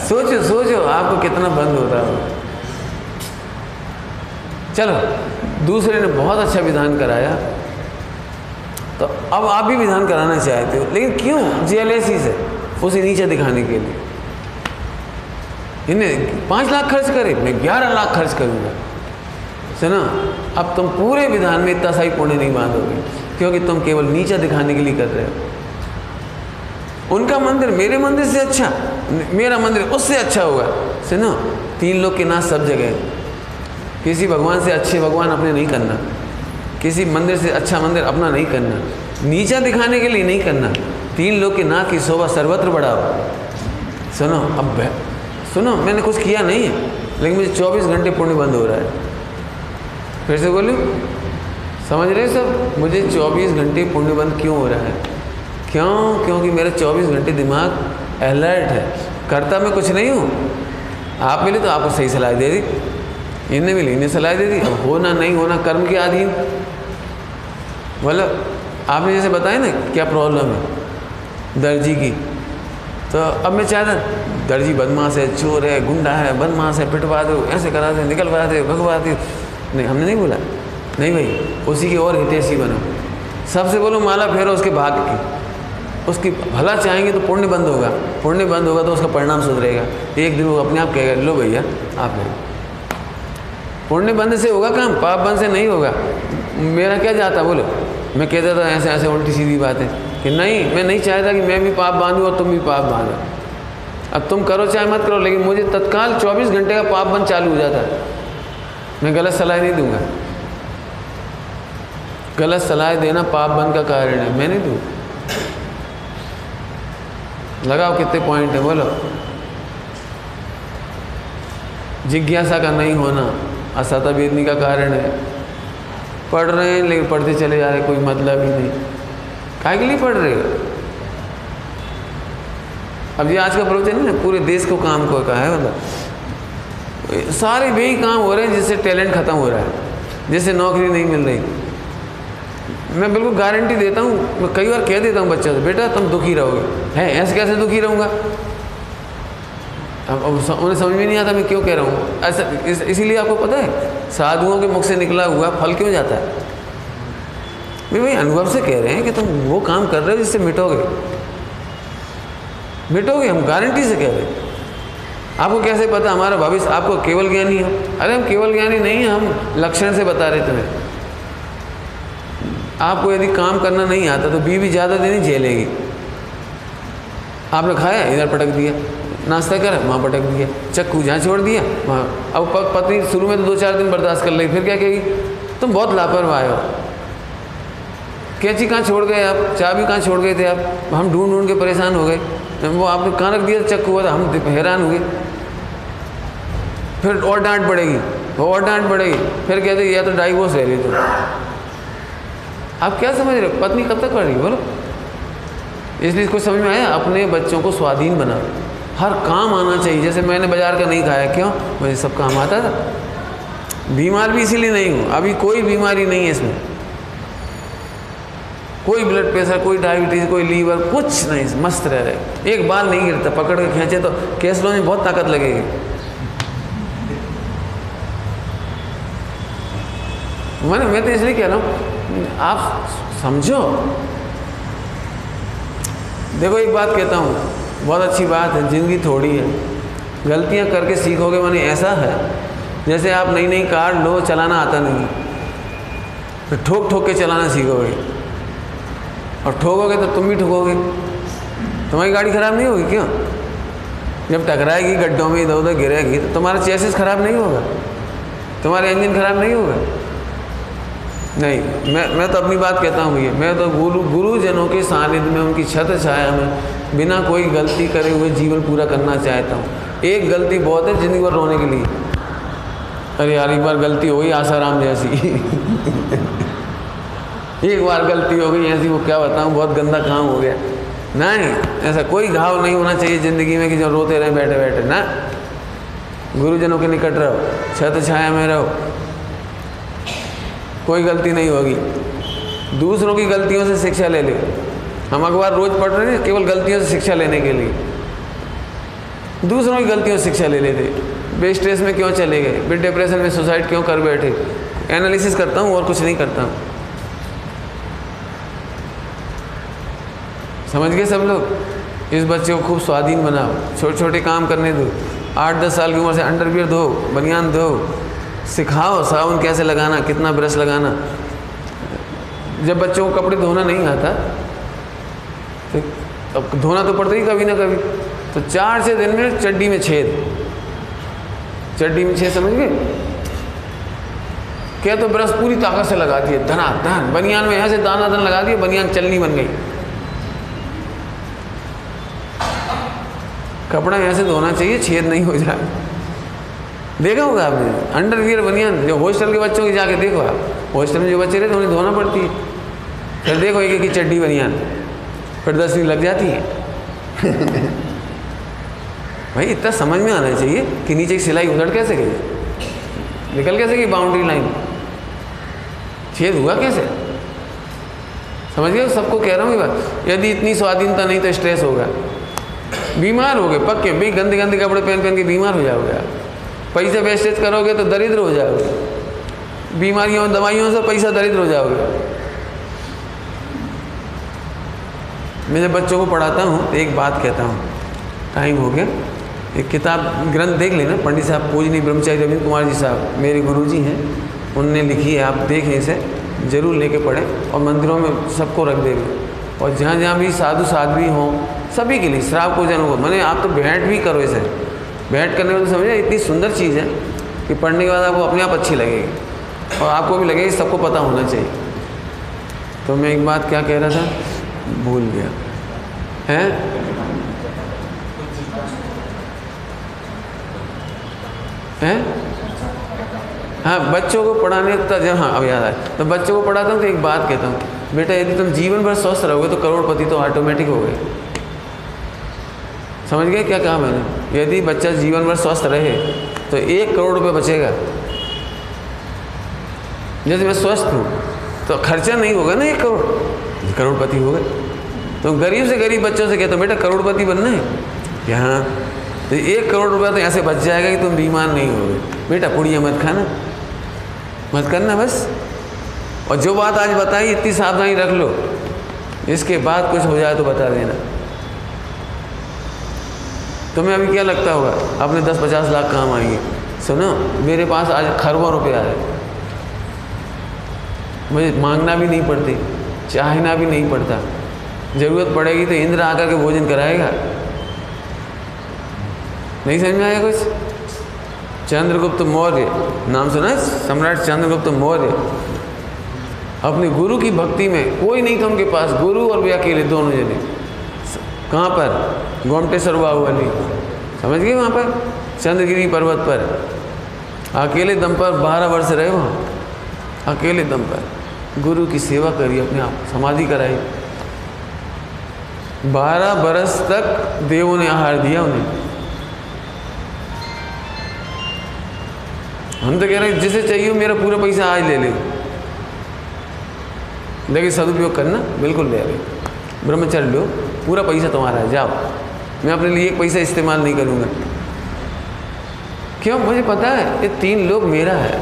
सोचो सोचो, आपको कितना बंद होता है चलो, दूसरे ने बहुत अच्छा विधान कराया। तो अब आप भी विधान कराना चाहते हो, लेकिन क्यों? जेएलएसी से, उसे नीचे दिखाने के लिए। इन्हें पाँच लाख खर्च करे, मैं ग्यारह लाख खर्च करूँगा। सुना, अब तुम पूरे विधान में इतना सही पुण्य नहीं बांधोगे, क्योंकि तुम केवल नीचा दिखाने के लिए कर रहे हो। उनका मंदिर मेरे मंदिर से अच्छा मेरा मंदिर उससे अच्छा होगा सुनो, तीन लोग के नाच सब जगह किसी भगवान से अच्छे भगवान अपने नहीं करना। किसी मंदिर से अच्छा मंदिर अपना नहीं करना। नीचा दिखाने के लिए नहीं करना। तीन लोग के नाक की शोभा सर्वत्र बढ़ाओ। सुनो, अब सुनो, मैंने कुछ किया नहीं है, लेकिन मुझे 24 घंटे पुण्य बंद हो रहा है। फिर से बोलूँ, समझ रहे सब? मुझे 24 घंटे पुण्य बंद क्यों हो रहा है? क्यों? क्योंकि मेरा 24 घंटे दिमाग अलर्ट है। करता मैं कुछ नहीं हूँ। आप मिले तो आपको सही सलाह दे दी। इन्हें मिली इन्हें सलाह दे दी। होना नहीं, होना कर्म के अधीन। बोलो, आपने जैसे बताया ना, क्या प्रॉब्लम है? दर्जी की। तो अब मैं चाहता दर्जी बदमाश है, चोर है, गुंडा है, बदमाश है, पिटवा दो, ऐसे करा दो, निकलवा दो, भगवा दो। नहीं, हमने नहीं बोला। नहीं भाई, उसी की और हितेशी बनो। सबसे बोलो, माला फेरो उसके भाग की। उसकी भला चाहेंगे तो पुण्य बंद होगा। पुण्य बंद होगा तो उसका परिणाम सुधरेगा। एक दिन वो अपने आप कहेगा, लो भैया, आप नहीं पुण्य बंद से होगा काम, पाप बंद से नहीं होगा। मेरा क्या जाता, बोलो। मैं कहता था ऐसे ऐसे उल्टी सीधी बातें कि नहीं, मैं नहीं चाहता कि मैं भी पाप बांधूँ और तुम भी पाप बांधो। अब तुम करो चाहे मत करो, लेकिन मुझे तत्काल 24 घंटे का पाप बंद चालू हो जाता है। मैं गलत सलाह नहीं दूँगा। गलत सलाह देना पाप बंद का कारण है, मैं नहीं दूँ। लगाओ कितने पॉइंट है, बोलो। जिज्ञासा का नहीं होना असाता वेदनी का कारण है। पढ़ रहे हैं, लेकिन पढ़ते चले जा रहे कोई मतलब ही नहीं। काय के लिए पढ़ रहे हो? अब ये आज का प्रवचन है ना पूरे देश को काम को कहा है मतलब। सारे वही काम हो रहे हैं जिससे टैलेंट खत्म हो रहा है जिससे नौकरी नहीं मिल रही। मैं बिल्कुल गारंटी देता हूँ मैं कई बार कह देता हूँ बच्चा से बेटा तुम दुखी रहोगे। हैं ऐसे कैसे दुखी रहूँगा? अब उन्हें समझ में नहीं आता मैं क्यों कह रहा हूँ। ऐसा इस, इसीलिए आपको पता है साधुओं के मुख से निकला हुआ फल क्यों जाता है? भाई भाई अनुभव से कह रहे हैं कि तुम वो काम कर रहे हो जिससे मिटोगे। मिटोगे, हम गारंटी से कह रहे आपको कैसे पता? हमारा भविष्य आपको केवल ज्ञानी है। अरे, हम केवल ज्ञानी नहीं हैं, हम लक्षण से बता रहे तुम्हें। आपको यदि काम करना नहीं आता तो बीवी ज़्यादा देनी झेलेगी। आपने खाया? इधर पटक दिया। नाश्ता कर? वहाँ पटक दिया। चक्कू जहाँ छोड़ दिया? वहाँ। अब पत्नी शुरू में तो दो चार दिन बर्दाश्त कर लेगी, फिर क्या कहेगी? तुम बहुत लापरवाह हो। कैची कहाँ छोड़ गए आप? चाबी कहाँ छोड़ गए थे आप? हम ढूंढ ढूंढ के परेशान हो गए। वो आपने कहाँ रख दिया, चक्कू हुआ था हम हैरान हुए। फिर और डांट पड़ेगी और डांट पड़ेगी। फिर कहते, या तो डाइवोर्स है रही तो आप क्या समझ रहे हो? पत्नी कब तक कर रही बोलो। इसलिए इसको समझ में आया, अपने बच्चों को स्वाधीन बना। हर काम आना चाहिए। जैसे मैंने बाज़ार का नहीं खाया, क्यों? मुझे सब काम आता था। बीमार भी इसीलिए नहीं हूँ। अभी कोई बीमारी नहीं है इसमें। कोई ब्लड प्रेशर कोई डायबिटीज़ कोई लीवर कुछ नहीं, मस्त रह रहे। एक बाल नहीं गिरता, पकड़ के खींचे तो कैसलों में बहुत ताकत लगेगी। मैंने, मैं तो इसलिए कह रहा हूँ, आप समझो। देखो, एक बात कहता हूँ, बहुत अच्छी बात है, ज़िंदगी थोड़ी है। गलतियाँ करके सीखोगे, मैंने ऐसा है, जैसे आप नई नई कार लो, चलाना आता नहीं। फिर ठोक ठोक के चलाना सीखोगे। और ठोकोगे तो तुम भी ठोकोगे। तुम्हारी गाड़ी ख़राब नहीं होगी क्यों? जब टकराएगी, गड्ढों में इधर उधर गिरेगी तो तुम्हारा चेसिस ख़राब नहीं होगा? तुम्हारा इंजन ख़राब नहीं होगा? नहीं, मैं मैं तो अपनी बात कहता हूँ भैया, मैं तो गुरु, गुरुजनों के सानिध्य में उनकी छत छाया में बिना कोई गलती करे हुए जीवन पूरा करना चाहता हूँ। एक गलती बहुत है ज़िंदगी भर रोने के लिए। अरे यार, एक बार गलती हो गई आसाराम जैसी। <laughs> एक बार गलती हो गई, ऐसी वो क्या बताऊँ, बहुत गंदा काम हो गया। नहीं, ऐसा कोई घाव नहीं होना चाहिए ज़िंदगी में कि जो रोते रहे, बैठे बैठे, ना। गुरुजनों के निकट रहो, छत छाया में रहो। कोई गलती नहीं होगी। दूसरों की गलतियों से शिक्षा ले ले। हम अखबार रोज पढ़ रहे हैं, केवल गलतियों से शिक्षा लेने के लिए। दूसरों की गलतियों से शिक्षा ले लेते। बे स्ट्रेस में क्यों चले गए? बे डिप्रेशन में सुसाइड क्यों कर बैठे? एनालिसिस करता हूँ और कुछ नहीं करता हूँ। समझ गए सब लोग? इस बच्चे को खूब स्वाधीन बनाओ। छोटे छोटे काम करने दो। आठ दस साल की उम्र से अंडरवियर दो, बनियान दो। सिखाओ, साबुन कैसे लगाना, कितना ब्रश लगाना। जब बच्चों को कपड़े धोना नहीं आता तो अब धोना तो पड़ता ही कभी ना कभी। तो चार छः दिन में चड्डी में छेद। चड्डी में छेद, समझ गए? क्या तो ब्रश पूरी ताकत से लगा दिए। धना धन बनियान में ऐसे दाना धन लगा दिए, बनियान चलनी बन गई। कपड़ा ऐसे धोना चाहिए, छेद नहीं हो जाए। देखा होगा आपने? अंडरवियर बनियान जो हॉस्टल के बच्चों की जाके देखो आप। हॉस्टल में जो बच्चे रहते उन्हें धोना पड़ती है। फिर देखो एक एक चड्डी बनियान फिर दस दिन लग जाती है। <laughs> भाई, इतना समझ में आना चाहिए कि नीचे की सिलाई उधड़ कैसे गई? निकल कैसे गई बाउंड्री लाइन छेद हुआ कैसे? समझ गए सबको कह रहा हूँ ये बात। यदि इतनी स्वाधीनता नहीं तो स्ट्रेस होगा। बीमार हो गए, पक्के, भाई गंदे गंदे कपड़े पहन पहन के बीमार हो जाओगे आप। पैसे वेस्टेज करोगे तो दरिद्र हो जाओगे। बीमारियों, दवाइयों से पैसा दरिद्र हो जाओगे। मैं जब बच्चों को पढ़ाता हूँ तो एक बात कहता हूँ। टाइम हो गया। एक किताब ग्रंथ देख लेना, पंडित साहब पूजनी ब्रह्मचारी रविंद्र कुमार जी साहब, मेरे गुरु जी हैं। उनने लिखी है, आप देखें इसे, ज़रूर लेके पढ़ें। और मंदिरों में सबको रख देंगे और जहाँ जहाँ भी साधु साध्वी हों सभी के लिए श्राव को जनों को। मैंने आप तो भेंट भी करो इसे। भेंट करने में तो समझे, इतनी सुंदर चीज़ है कि पढ़ने के बाद आपको अपने आप अच्छी लगेगी। और आपको भी लगेगी, सबको पता होना चाहिए। तो मैं एक बात क्या कह रहा था? भूल गया। हैं? हैं? हाँ बच्चों को पढ़ाने का जब हाँ अब याद आए तो बच्चों को पढ़ाता हूँ तो एक बात कहता हूँ। बेटा, यदि तुम जीवन भर स्वस्थ रहोगे तो करोड़पति तो ऑटोमेटिक हो गए। समझ गए क्या कहा मैंने? यदि बच्चा जीवन भर स्वस्थ रहे तो एक करोड़ रुपये बचेगा। जैसे मैं स्वस्थ हूँ तो खर्चा नहीं होगा ना एक करोड़? करोड़पति हो गए तो गरीब से गरीब बच्चों से कहते हूँ बेटा, करोड़पति बनना है? यहाँ तो एक करोड़ रुपया तो ऐसे बच जाएगा कि तुम बीमार नहीं होगे। बेटा, पुड़िया मत खाना। मत करना बस। और जो बात आज बताई, इतनी सावधानी रख लो। इसके बाद कुछ हो जाए तो बता देना। तुम्हें अभी क्या लगता होगा? अपने दस पचास लाख काम आएँगे सुनो, मेरे पास आज खरबों रुपये रहे मुझे मांगना भी नहीं पड़ती, चाहना भी नहीं पड़ता। ज़रूरत पड़ेगी तो इंद्र आकर के भोजन कराएगा। नहीं समझ में आया कुछ? चंद्रगुप्त मौर्य, नाम सुना है? सम्राट चंद्रगुप्त मौर्य। अपने गुरु की भक्ति में कोई नहीं था उनके पास। गुरु और वे अकेले, दोनों जने। कहाँ पर? गोमटेश्वर बाहुबली समझ गए वहाँ पर? चंद्रगिरी पर्वत पर। अकेले दम पर बारह वर्ष रहे वहाँ। अकेले दम पर। गुरु की सेवा करी अपने आप समाधि कराई बारह बरस तक देवों ने आहार दिया उन्हें। हम तो कह रहे हैं, जिसे चाहिए मेरा पूरा पैसा आज ले ले। लेकिन सदुपयोग करना बिल्कुल ले रहे ब्रह्मचर्य लो पूरा पैसा तुम्हारा है, जाओ। मैं अपने लिए एक पैसा इस्तेमाल नहीं करूँगा। क्यों? मुझे पता है, ये तीन लोग मेरा है।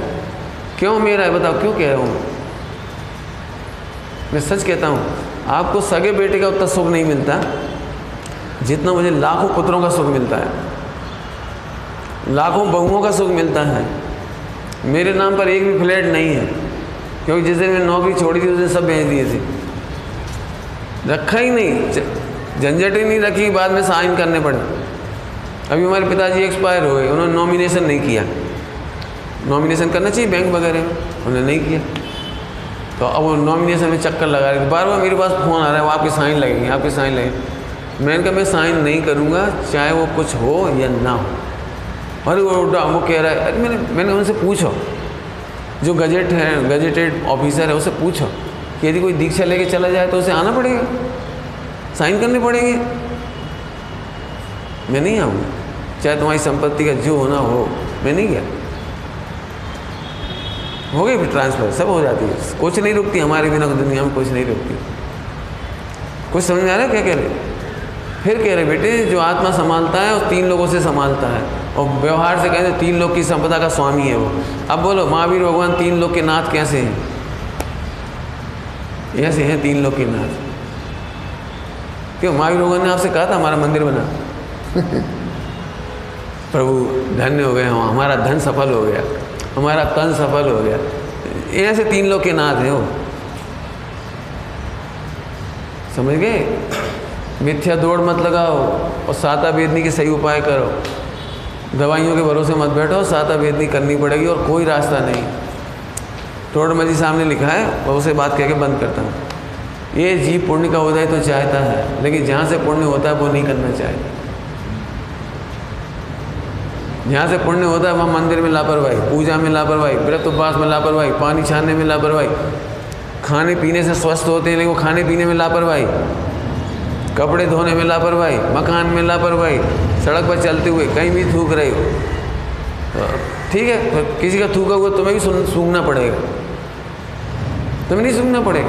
क्यों मेरा है? बताओ, क्यों कह रहा हूँ मैं सच कहता हूँ, आपको सगे बेटे का उतना सुख नहीं मिलता, जितना मुझे लाखों पुत्रों का सुख मिलता है। लाखों बहुओं का सुख मिलता है। मेरे नाम पर एक भी फ्लैट नहीं है, क्योंकि जिस दिन मैंने नौकरी छोड़ी थी, उस दिन सब भेज दिए थे। रखा ही नहीं। झंझट ही नहीं रखी, बाद में साइन करने पड़े। अभी हमारे पिताजी एक्सपायर हुए, उन्होंने नॉमिनेशन नहीं किया। नॉमिनेशन करना चाहिए बैंक वगैरह में, उन्होंने नहीं किया। तो अब वो नॉमिनेशन में चक्कर लगा रहे थे बार बार मेरे पास फ़ोन आ रहा है, वो आपके साइन लगेंगे, आपके साइन लगेंगे। मैंने कहा, मैं साइन नहीं करूँगा, चाहे वो कुछ हो या ना हो। अरे वो वो कह रहा है, अरे, मैंने मैंने उनसे पूछो। जो गजेट है गजेटेड ऑफिसर है उससे पूछो। कि यदि कोई दीक्षा लेके चला जाए तो उसे आना पड़ेगा। साइन करने पड़ेंगे। मैं नहीं आऊँगा। चाहे तुम्हारी संपत्ति का जो होना हो, मैं नहीं गया। हो गई फिर ट्रांसफ़र सब हो जाती है। कुछ नहीं रुकती, हमारे बिना दुनिया में कुछ नहीं रुकती। कुछ समझ में आ रहा है क्या कह रहे फिर कह रहे बेटे, जो आत्मा संभालता है, वो तीन लोगों से संभालता है। और व्यवहार से कहते तीन लोग की संपदा का स्वामी है वो। अब बोलो, महावीर, भगवान तीन लोग के नाथ कैसे हैं? ऐसे हैं तीन लोग के नाथ क्यों? महावीर लोगों ने आपसे कहा था हमारा मंदिर बना। <laughs> प्रभु, धन्य हो गए हम। हमारा धन सफल हो गया। हमारा तन सफल हो गया। ऐसे तीन लोग के नाथ हैं वो। समझ गए? मिथ्या दौड़ मत लगाओ और साता वेदनी के सही उपाय करो। दवाइयों के भरोसे मत बैठो, साता वेदनी करनी पड़ेगी और कोई रास्ता नहीं। तोड़ मजी सामने लिखा है और उसे बात कह के बंद करता हूँ। ये जीव पुण्य का उदय तो चाहता है, लेकिन जहाँ से पुण्य होता है, वो नहीं करना चाहता। जहाँ से पुण्य होता है, वहाँ मंदिर में लापरवाही, पूजा में लापरवाही, व्रत उपवास में लापरवाही, पानी छानने में लापरवाही, खाने पीने से स्वस्थ होते हैं, लेकिन वो खाने पीने में लापरवाही, कपड़े धोने में लापरवाही, मकान में लापरवाही, सड़क पर चलते हुए कहीं भी थूक रहे हो। तो ठीक है तो किसी का थूका हुआ, तुम्हें भी सूंघना पड़ेगा। तुम्हें नहीं सूंघना पड़ेगा।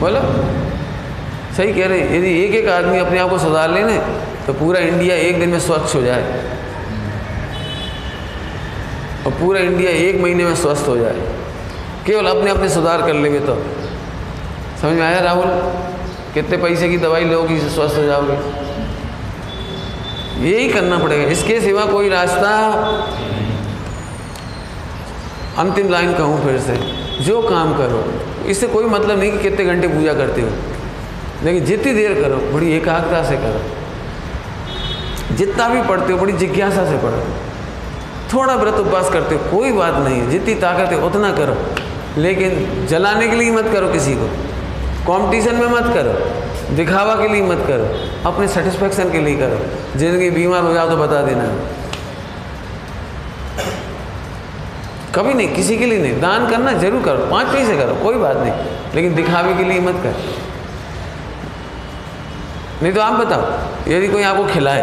बोलो। सही कह रहे यदि एक एक आदमी अपने आप को सुधार लेने तो पूरा इंडिया एक दिन में स्वच्छ हो जाए। और पूरा इंडिया एक महीने में स्वस्थ हो जाए। केवल अपने अपने सुधार कर लेंगे तो। समझ में आया राहुल? कितने पैसे की दवाई लोगी स्वस्थ हो जाओगे? यही करना पड़ेगा। इसके सिवा कोई रास्ता? अंतिम लाइन कहूँ फिर से। जो काम करो। इससे कोई मतलब नहीं कि कितने घंटे पूजा करते हो। लेकिन जितनी देर करो, बड़ी एकाग्रता से करो। जितना भी पढ़ते हो, बड़ी जिज्ञासा से पढ़ो। थोड़ा व्रत उपवास करते हो, कोई बात नहीं। है जितनी ताकत है, उतना करो। लेकिन जलाने के लिए मत करो किसी को। कंपटीशन में मत करो। दिखावा के लिए मत करो। अपने सेटिस्फेक्शन के लिए करो। ज़िंदगी बीमार हो जाओ तो बता देना। कभी नहीं, किसी के लिए नहीं। दान करना ज़रूर करो, पाँच पैसे करो, कोई बात नहीं, लेकिन दिखावे के लिए मत कर। नहीं तो आप बताओ, यदि कोई आपको खिलाए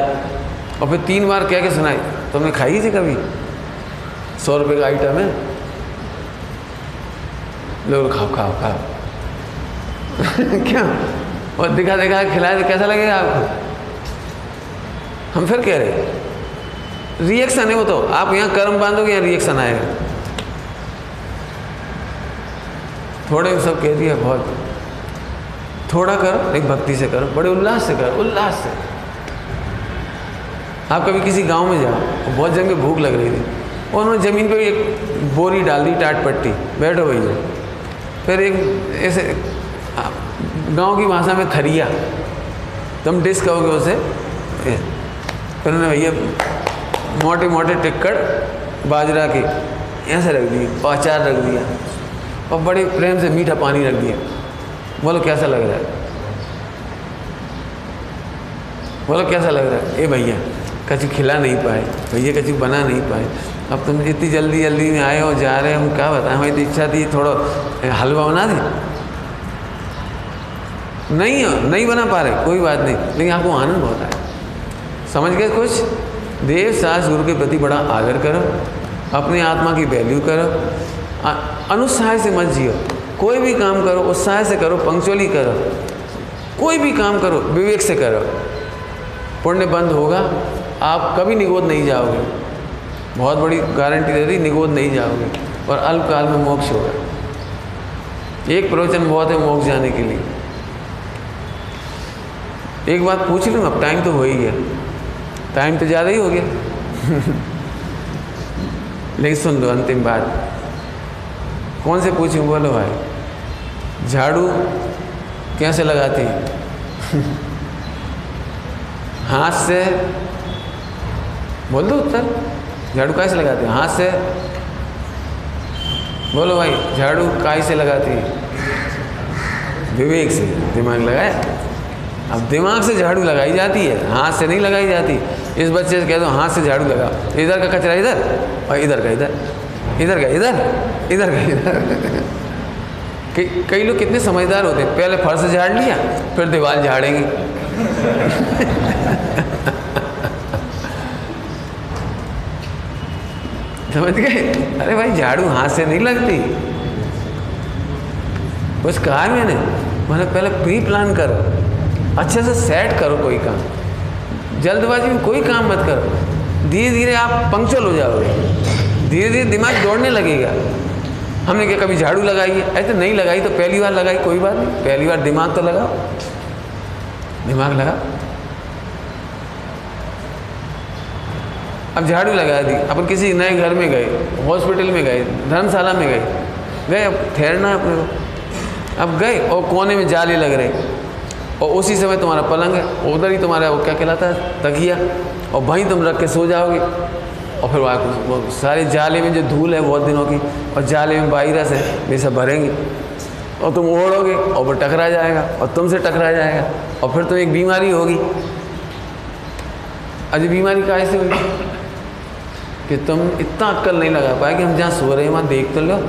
और फिर तीन बार कह के सुनाए, तुमने तो खाई थी कभी? सौ रुपये का आइटम है। लोग खाओ खाओ खाओ। <laughs> क्या? और दिखा दिखा, खिलाए तो कैसा लगेगा आपको? हम फिर कह रहे रिएक्शन है वो तो। आप यहाँ कर्म बांधोगे, यहाँ रिएक्शन आएगा। थोड़े सब कह दिया, बहुत। थोड़ा करो एक भक्ति से करो, बड़े उल्लास से करो, उल्लास से। आप कभी किसी गाँव में जाओ, बहुत जन में भूख लग रही थी, और उन्होंने ज़मीन पे एक बोरी डाल दी, टाट पट्टी, बैठो भैया फिर एक ऐसे गाँव की भाषा में थरिया। तुम डिस कहोगे उसे फिर उन्होंने भैया मोटे मोटे टिक्कड़ बाजरा के, ऐसे रख दिए अचार रख दिया। और बड़े प्रेम से मीठा पानी रख दिया। बोलो, कैसा लग रहा है? बोलो, कैसा लग रहा है? ए भैया कछु खिला नहीं पाए। भैया कछु बना नहीं पाए। अब तुम इतनी जल्दी जल्दी में आए हो, जा रहे हम क्या बताएँ? हमारी तो इच्छा थी, थोड़ा हलवा बना दे। नहीं हो नहीं बना पा रहे, कोई बात नहीं। लेकिन आपको आनंद बहुत आए समझ गए कुछ देव सास गुरु के प्रति बड़ा आदर करो, अपने आत्मा की वैल्यू करो अनुत्साह से मत जियो। कोई भी काम करो, उत्साह से करो पंक्चुअली करो। कोई भी काम करो, विवेक से करो। पुण्य बंद होगा, आप कभी निगोद नहीं जाओगे। बहुत बड़ी गारंटी दे दी, निगोद नहीं जाओगे। और अल्पकाल में मोक्ष होगा। एक प्रवचन बहुत है मोक्ष जाने के लिए। एक बात पूछ लूँ अब टाइम तो हो ही गया। टाइम तो ज़्यादा ही हो गया। <laughs> लेकिन सुन दो अंतिम बात। कौन से पूछूँ? बोलो, भाई, झाड़ू कैसे लगाती? <laughs> हाथ से बोल दो उत्तर। झाड़ू कैसे लगाती? हाथ से। बोलो भाई, झाड़ू काय से लगाती? विवेक से। दिमाग लगाए अब दिमाग से झाड़ू लगाई जाती है, हाथ से नहीं लगाई जाती। इस बच्चे से कह दो, हाथ से झाड़ू लगा। इधर का कचरा इधर और इधर का इधर। इधर गए, इधर इधर गए, इधर। कई लोग कितने समझदार होते पहले फर्श झाड़ लिया, फिर दीवार झाड़ेंगे। समझ गए? अरे भाई, झाड़ू हाथ से नहीं लगती। बस कहा मैंने मैंने पहले प्री प्लान करो। अच्छे से सेट करो कोई काम। जल्दबाजी में कोई काम मत करो। धीरे धीरे आप पंक्चुअल हो जाओगे। धीरे धीरे दिमाग दौड़ने लगेगा। हमने क्या कभी झाड़ू लगाई है ऐसे नहीं लगाई तो पहली बार लगाई, कोई बात नहीं। पहली बार दिमाग तो लगाओ। दिमाग लगा अब झाड़ू लगा दी। अपन किसी नए घर में गए, हॉस्पिटल में गए, धर्मशाला में गए। गए, अब ठहरना है अपने को। अब गए और कोने में जाले लग रहे। और उसी समय तुम्हारा पलंग है। उधर ही तुम्हारा वो क्या कहलाता है? तकिया। और वहीं तुम रख के सो जाओगे। और फिर वो सारे जाले में जो धूल है बहुत दिनों की, और जाले में वायरस है, ये सब भरेंगे। और तुम ओढ़ोगे, और वो टकरा जाएगा, और तुमसे टकरा जाएगा, और फिर तुम एक बीमारी होगी। अजी बीमारी का ऐसे हुई कि तुम इतना अक्कल नहीं लगा पाए कि हम जहाँ सो रहे हैं, वहाँ देख तो लो।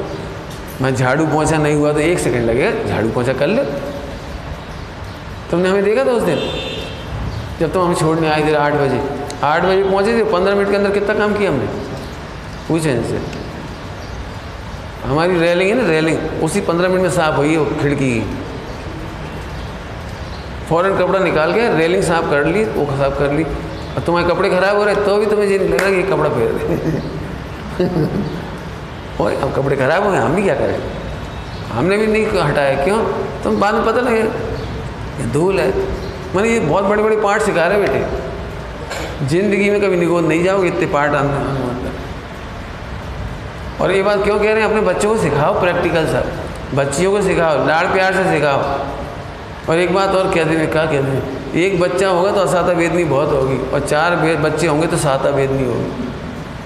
मैं झाड़ू पहुँचा नहीं हुआ तो एक सेकंड लगेगा, झाड़ू पहुँचा कर लो। तुमने हमें देखा था उस दिन? जब तुम हमें छोड़ने आए थे आठ बजे। आठ बजे पहुँचे थे, पंद्रह मिनट के अंदर कितना काम किया हमने? पूछे इनसे। हमारी रेलिंग है ना रेलिंग उसी पंद्रह मिनट में साफ़ हुई है खिड़की। फ़ौरन कपड़ा निकाल के रेलिंग साफ़ कर ली, वो साफ़ कर ली। और तुम्हारे कपड़े ख़राब हो रहे तो भी तुम्हें ये नहीं लग रहा कि कपड़ा फेर दे और <laughs> अब कपड़े ख़राब हो गए, हम भी क्या करें? हमने भी नहीं हटाया, क्यों? तुम बाद में पता लगे धूल है। मैंने ये बहुत बड़े बड़े पार्ट सिखा रहे बेटे। ज़िंदगी में कभी निगोद नहीं जाओगे, इतने पार्ट आने और ये बात क्यों कह रहे हैं? अपने बच्चों को सिखाओ प्रैक्टिकल सब बच्चियों को सिखाओ, लाड़ प्यार से सिखाओ। और एक बात और कहते हैं क्या कहते हैं एक बच्चा होगा तो असाता वेदनी बहुत होगी, और चार बच्चे होंगे तो साता वेदनी होगी।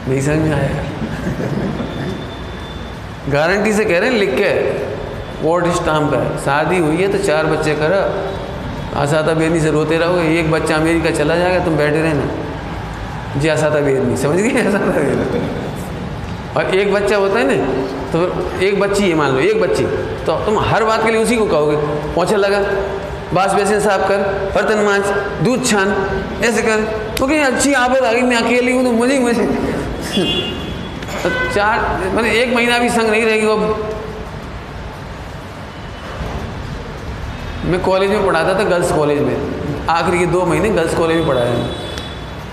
नहीं समझ में आएगा गारंटी से कह रहे हैं, लिख के वोट स्टाम्प है। शादी हुई है तो चार बच्चे कर असाता बेदनी से रोते रहोगे एक बच्चा अमेरिका चला जाएगा, तुम बैठे रहना। जी असाता बेदनी समझ गए? असाता बेदनी और एक बच्चा होता है ना तो एक बच्ची, ये मान लो, एक बच्ची तो तुम हर बात के लिए उसी को कहोगे। पहुँचा लगा, बास बेसिन साफ़ कर, बर्तन मांझ दूध छान, ऐसे कर। तो कहीं, अच्छी आदत आ गई, मैं अकेली हूँ तो मुझे मुझे। <laughs> तो चार, मैंने एक महीना भी संग नहीं रहेगी वो मैं कॉलेज में पढ़ाता था गर्ल्स कॉलेज में। आखिरी के दो महीने गर्ल्स कॉलेज में पढ़ाया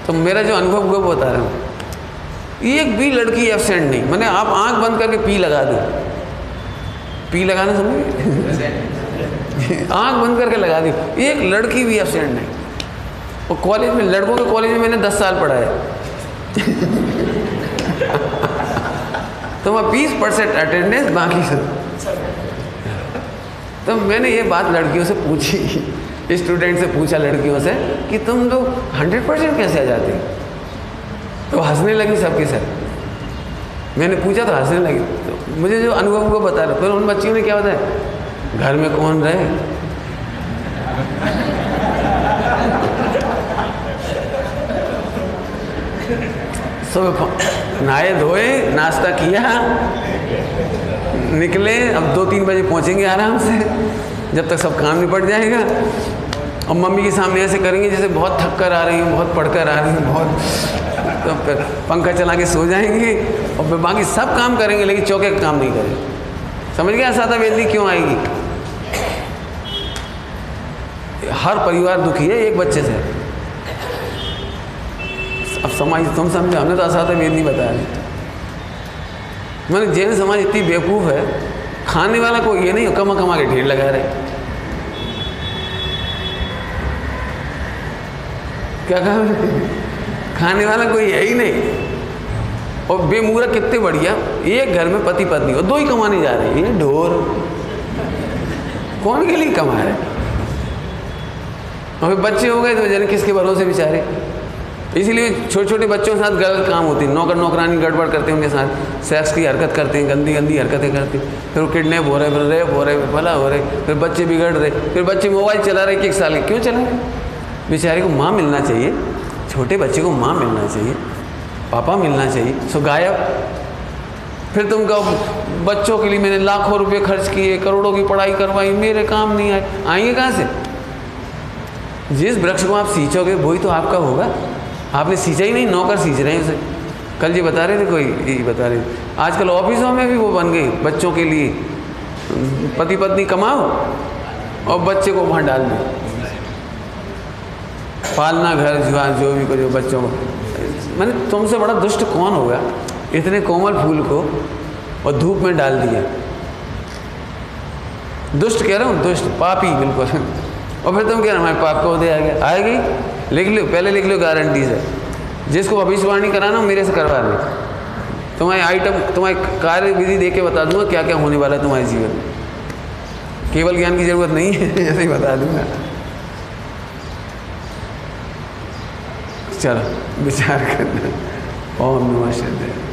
तो मेरा जो अनुभव हुआ वो बता रहा हूँ। एक भी लड़की एबसेंट नहीं। मैंने आप आँख बंद करके पी लगा दो। पी लगाना समझ? आँख बंद करके लगा दी। एक लड़की भी एबसेंट नहीं। और कॉलेज में, लड़कों के कॉलेज में मैंने दस साल पढ़ाया। <laughs> तो वहाँ बीस परसेंट अटेंडेंस बाकी सब तो मैंने ये बात लड़कियों से पूछी स्टूडेंट से पूछा लड़कियों से कि तुम लोग हंड्रेड परसेंट कैसे आ जाते? तो हंसने लगी सबके साथ। मैंने पूछा तो हंसने लगी। तो मुझे जो अनुभव को बता रहे फिर उन बच्चियों ने क्या बताया? घर में कौन रहे? <laughs> सब नहाए धोए, नाश्ता किया। निकले, अब दो तीन बजे पहुँचेंगे आराम से, जब तक सब काम निपट जाएगा। और मम्मी के सामने ऐसे करेंगे जैसे बहुत थक कर आ रही हूँ, बहुत पढ़ कर आ रही हूँ, बहुत तो पंखा चला के सो जाएँगे और फिर बाकी सब काम करेंगे, लेकिन चौके का काम नहीं करेंगे समझ गया सादा वेदनी क्यों आएगी? हर परिवार दुखी है, एक बच्चे से। अब समाज, तुम समझो हमने तो असाता वेदनी बताया मैंने जैन समाज इतनी बेवकूफ़ है, खाने वाला कोई ये नहीं कमा कमा के ढेर लगा रहे। क्या कहा खाने वाला कोई है ही नहीं। और बेमूरा कितने बढ़िया, एक घर में पति पत्नी और दो ही कमाने जा रहे हैं ढोर। कौन के लिए कमा रहे? और बच्चे हो गए तो जाने किसके भरोसे बेचारे? इसीलिए छोटे छोटे बच्चों के साथ गलत काम होती है। नौकर नौकरानी गड़बड़ करते हैं उनके साथ। सेक्स की हरकत करते हैं, गंदी गंदी हरकतें करते हैं। फिर वो किडनेप हो रहे फिर रेप हो रहे फिर भला हो रहे फिर बच्चे बिगड़ रहे फिर बच्चे मोबाइल चला रहे कि एक साल क्यों चला रहे बेचारे को माँ मिलना चाहिए। छोटे बच्चे को माँ मिलना चाहिए। पापा मिलना चाहिए। सो गायब। फिर तुम कहो, बच्चों के लिए मैंने लाखों रुपए खर्च किए, करोड़ों की पढ़ाई करवाई, मेरे काम नहीं आए। आएँगे कहाँ से? जिस वृक्ष को आप सींचोगे, वही तो आपका होगा। आपने सींचा ही नहीं, नौकर सींच रहे हैं उसे। कल जी बता रहे थे कोई यही बता रहे थे। आजकल ऑफिसों में भी वो बन गए, बच्चों के लिए। पति पत्नी कमाओ और बच्चे को वहाँ डाल दो। पालना घर, जीवान, जो भी करो बच्चों को। मैंने तुमसे बड़ा दुष्ट कौन होगा इतने कोमल फूल को और धूप में डाल दिया दुष्ट कह रहा हूँ, दुष्ट, पापी, बिल्कुल। और फिर तुम कह रहे हो, हमारे पाप का उदय आ गया आएगी? लिख लो, पहले लिख लो गारंटी से जिसको भविष्यवाणी कराना, मेरे से करवा लें। तुम्हारी आइटम तुम्हारी कार्य विधि दे के बता दूँगा क्या क्या होने वाला है तुम्हारे जीवन में। केवल ज्ञान की ज़रूरत नहीं है, <laughs> ऐसे ही बता दूँगा। चलो, विचार करना। ओम नमः शिवाय।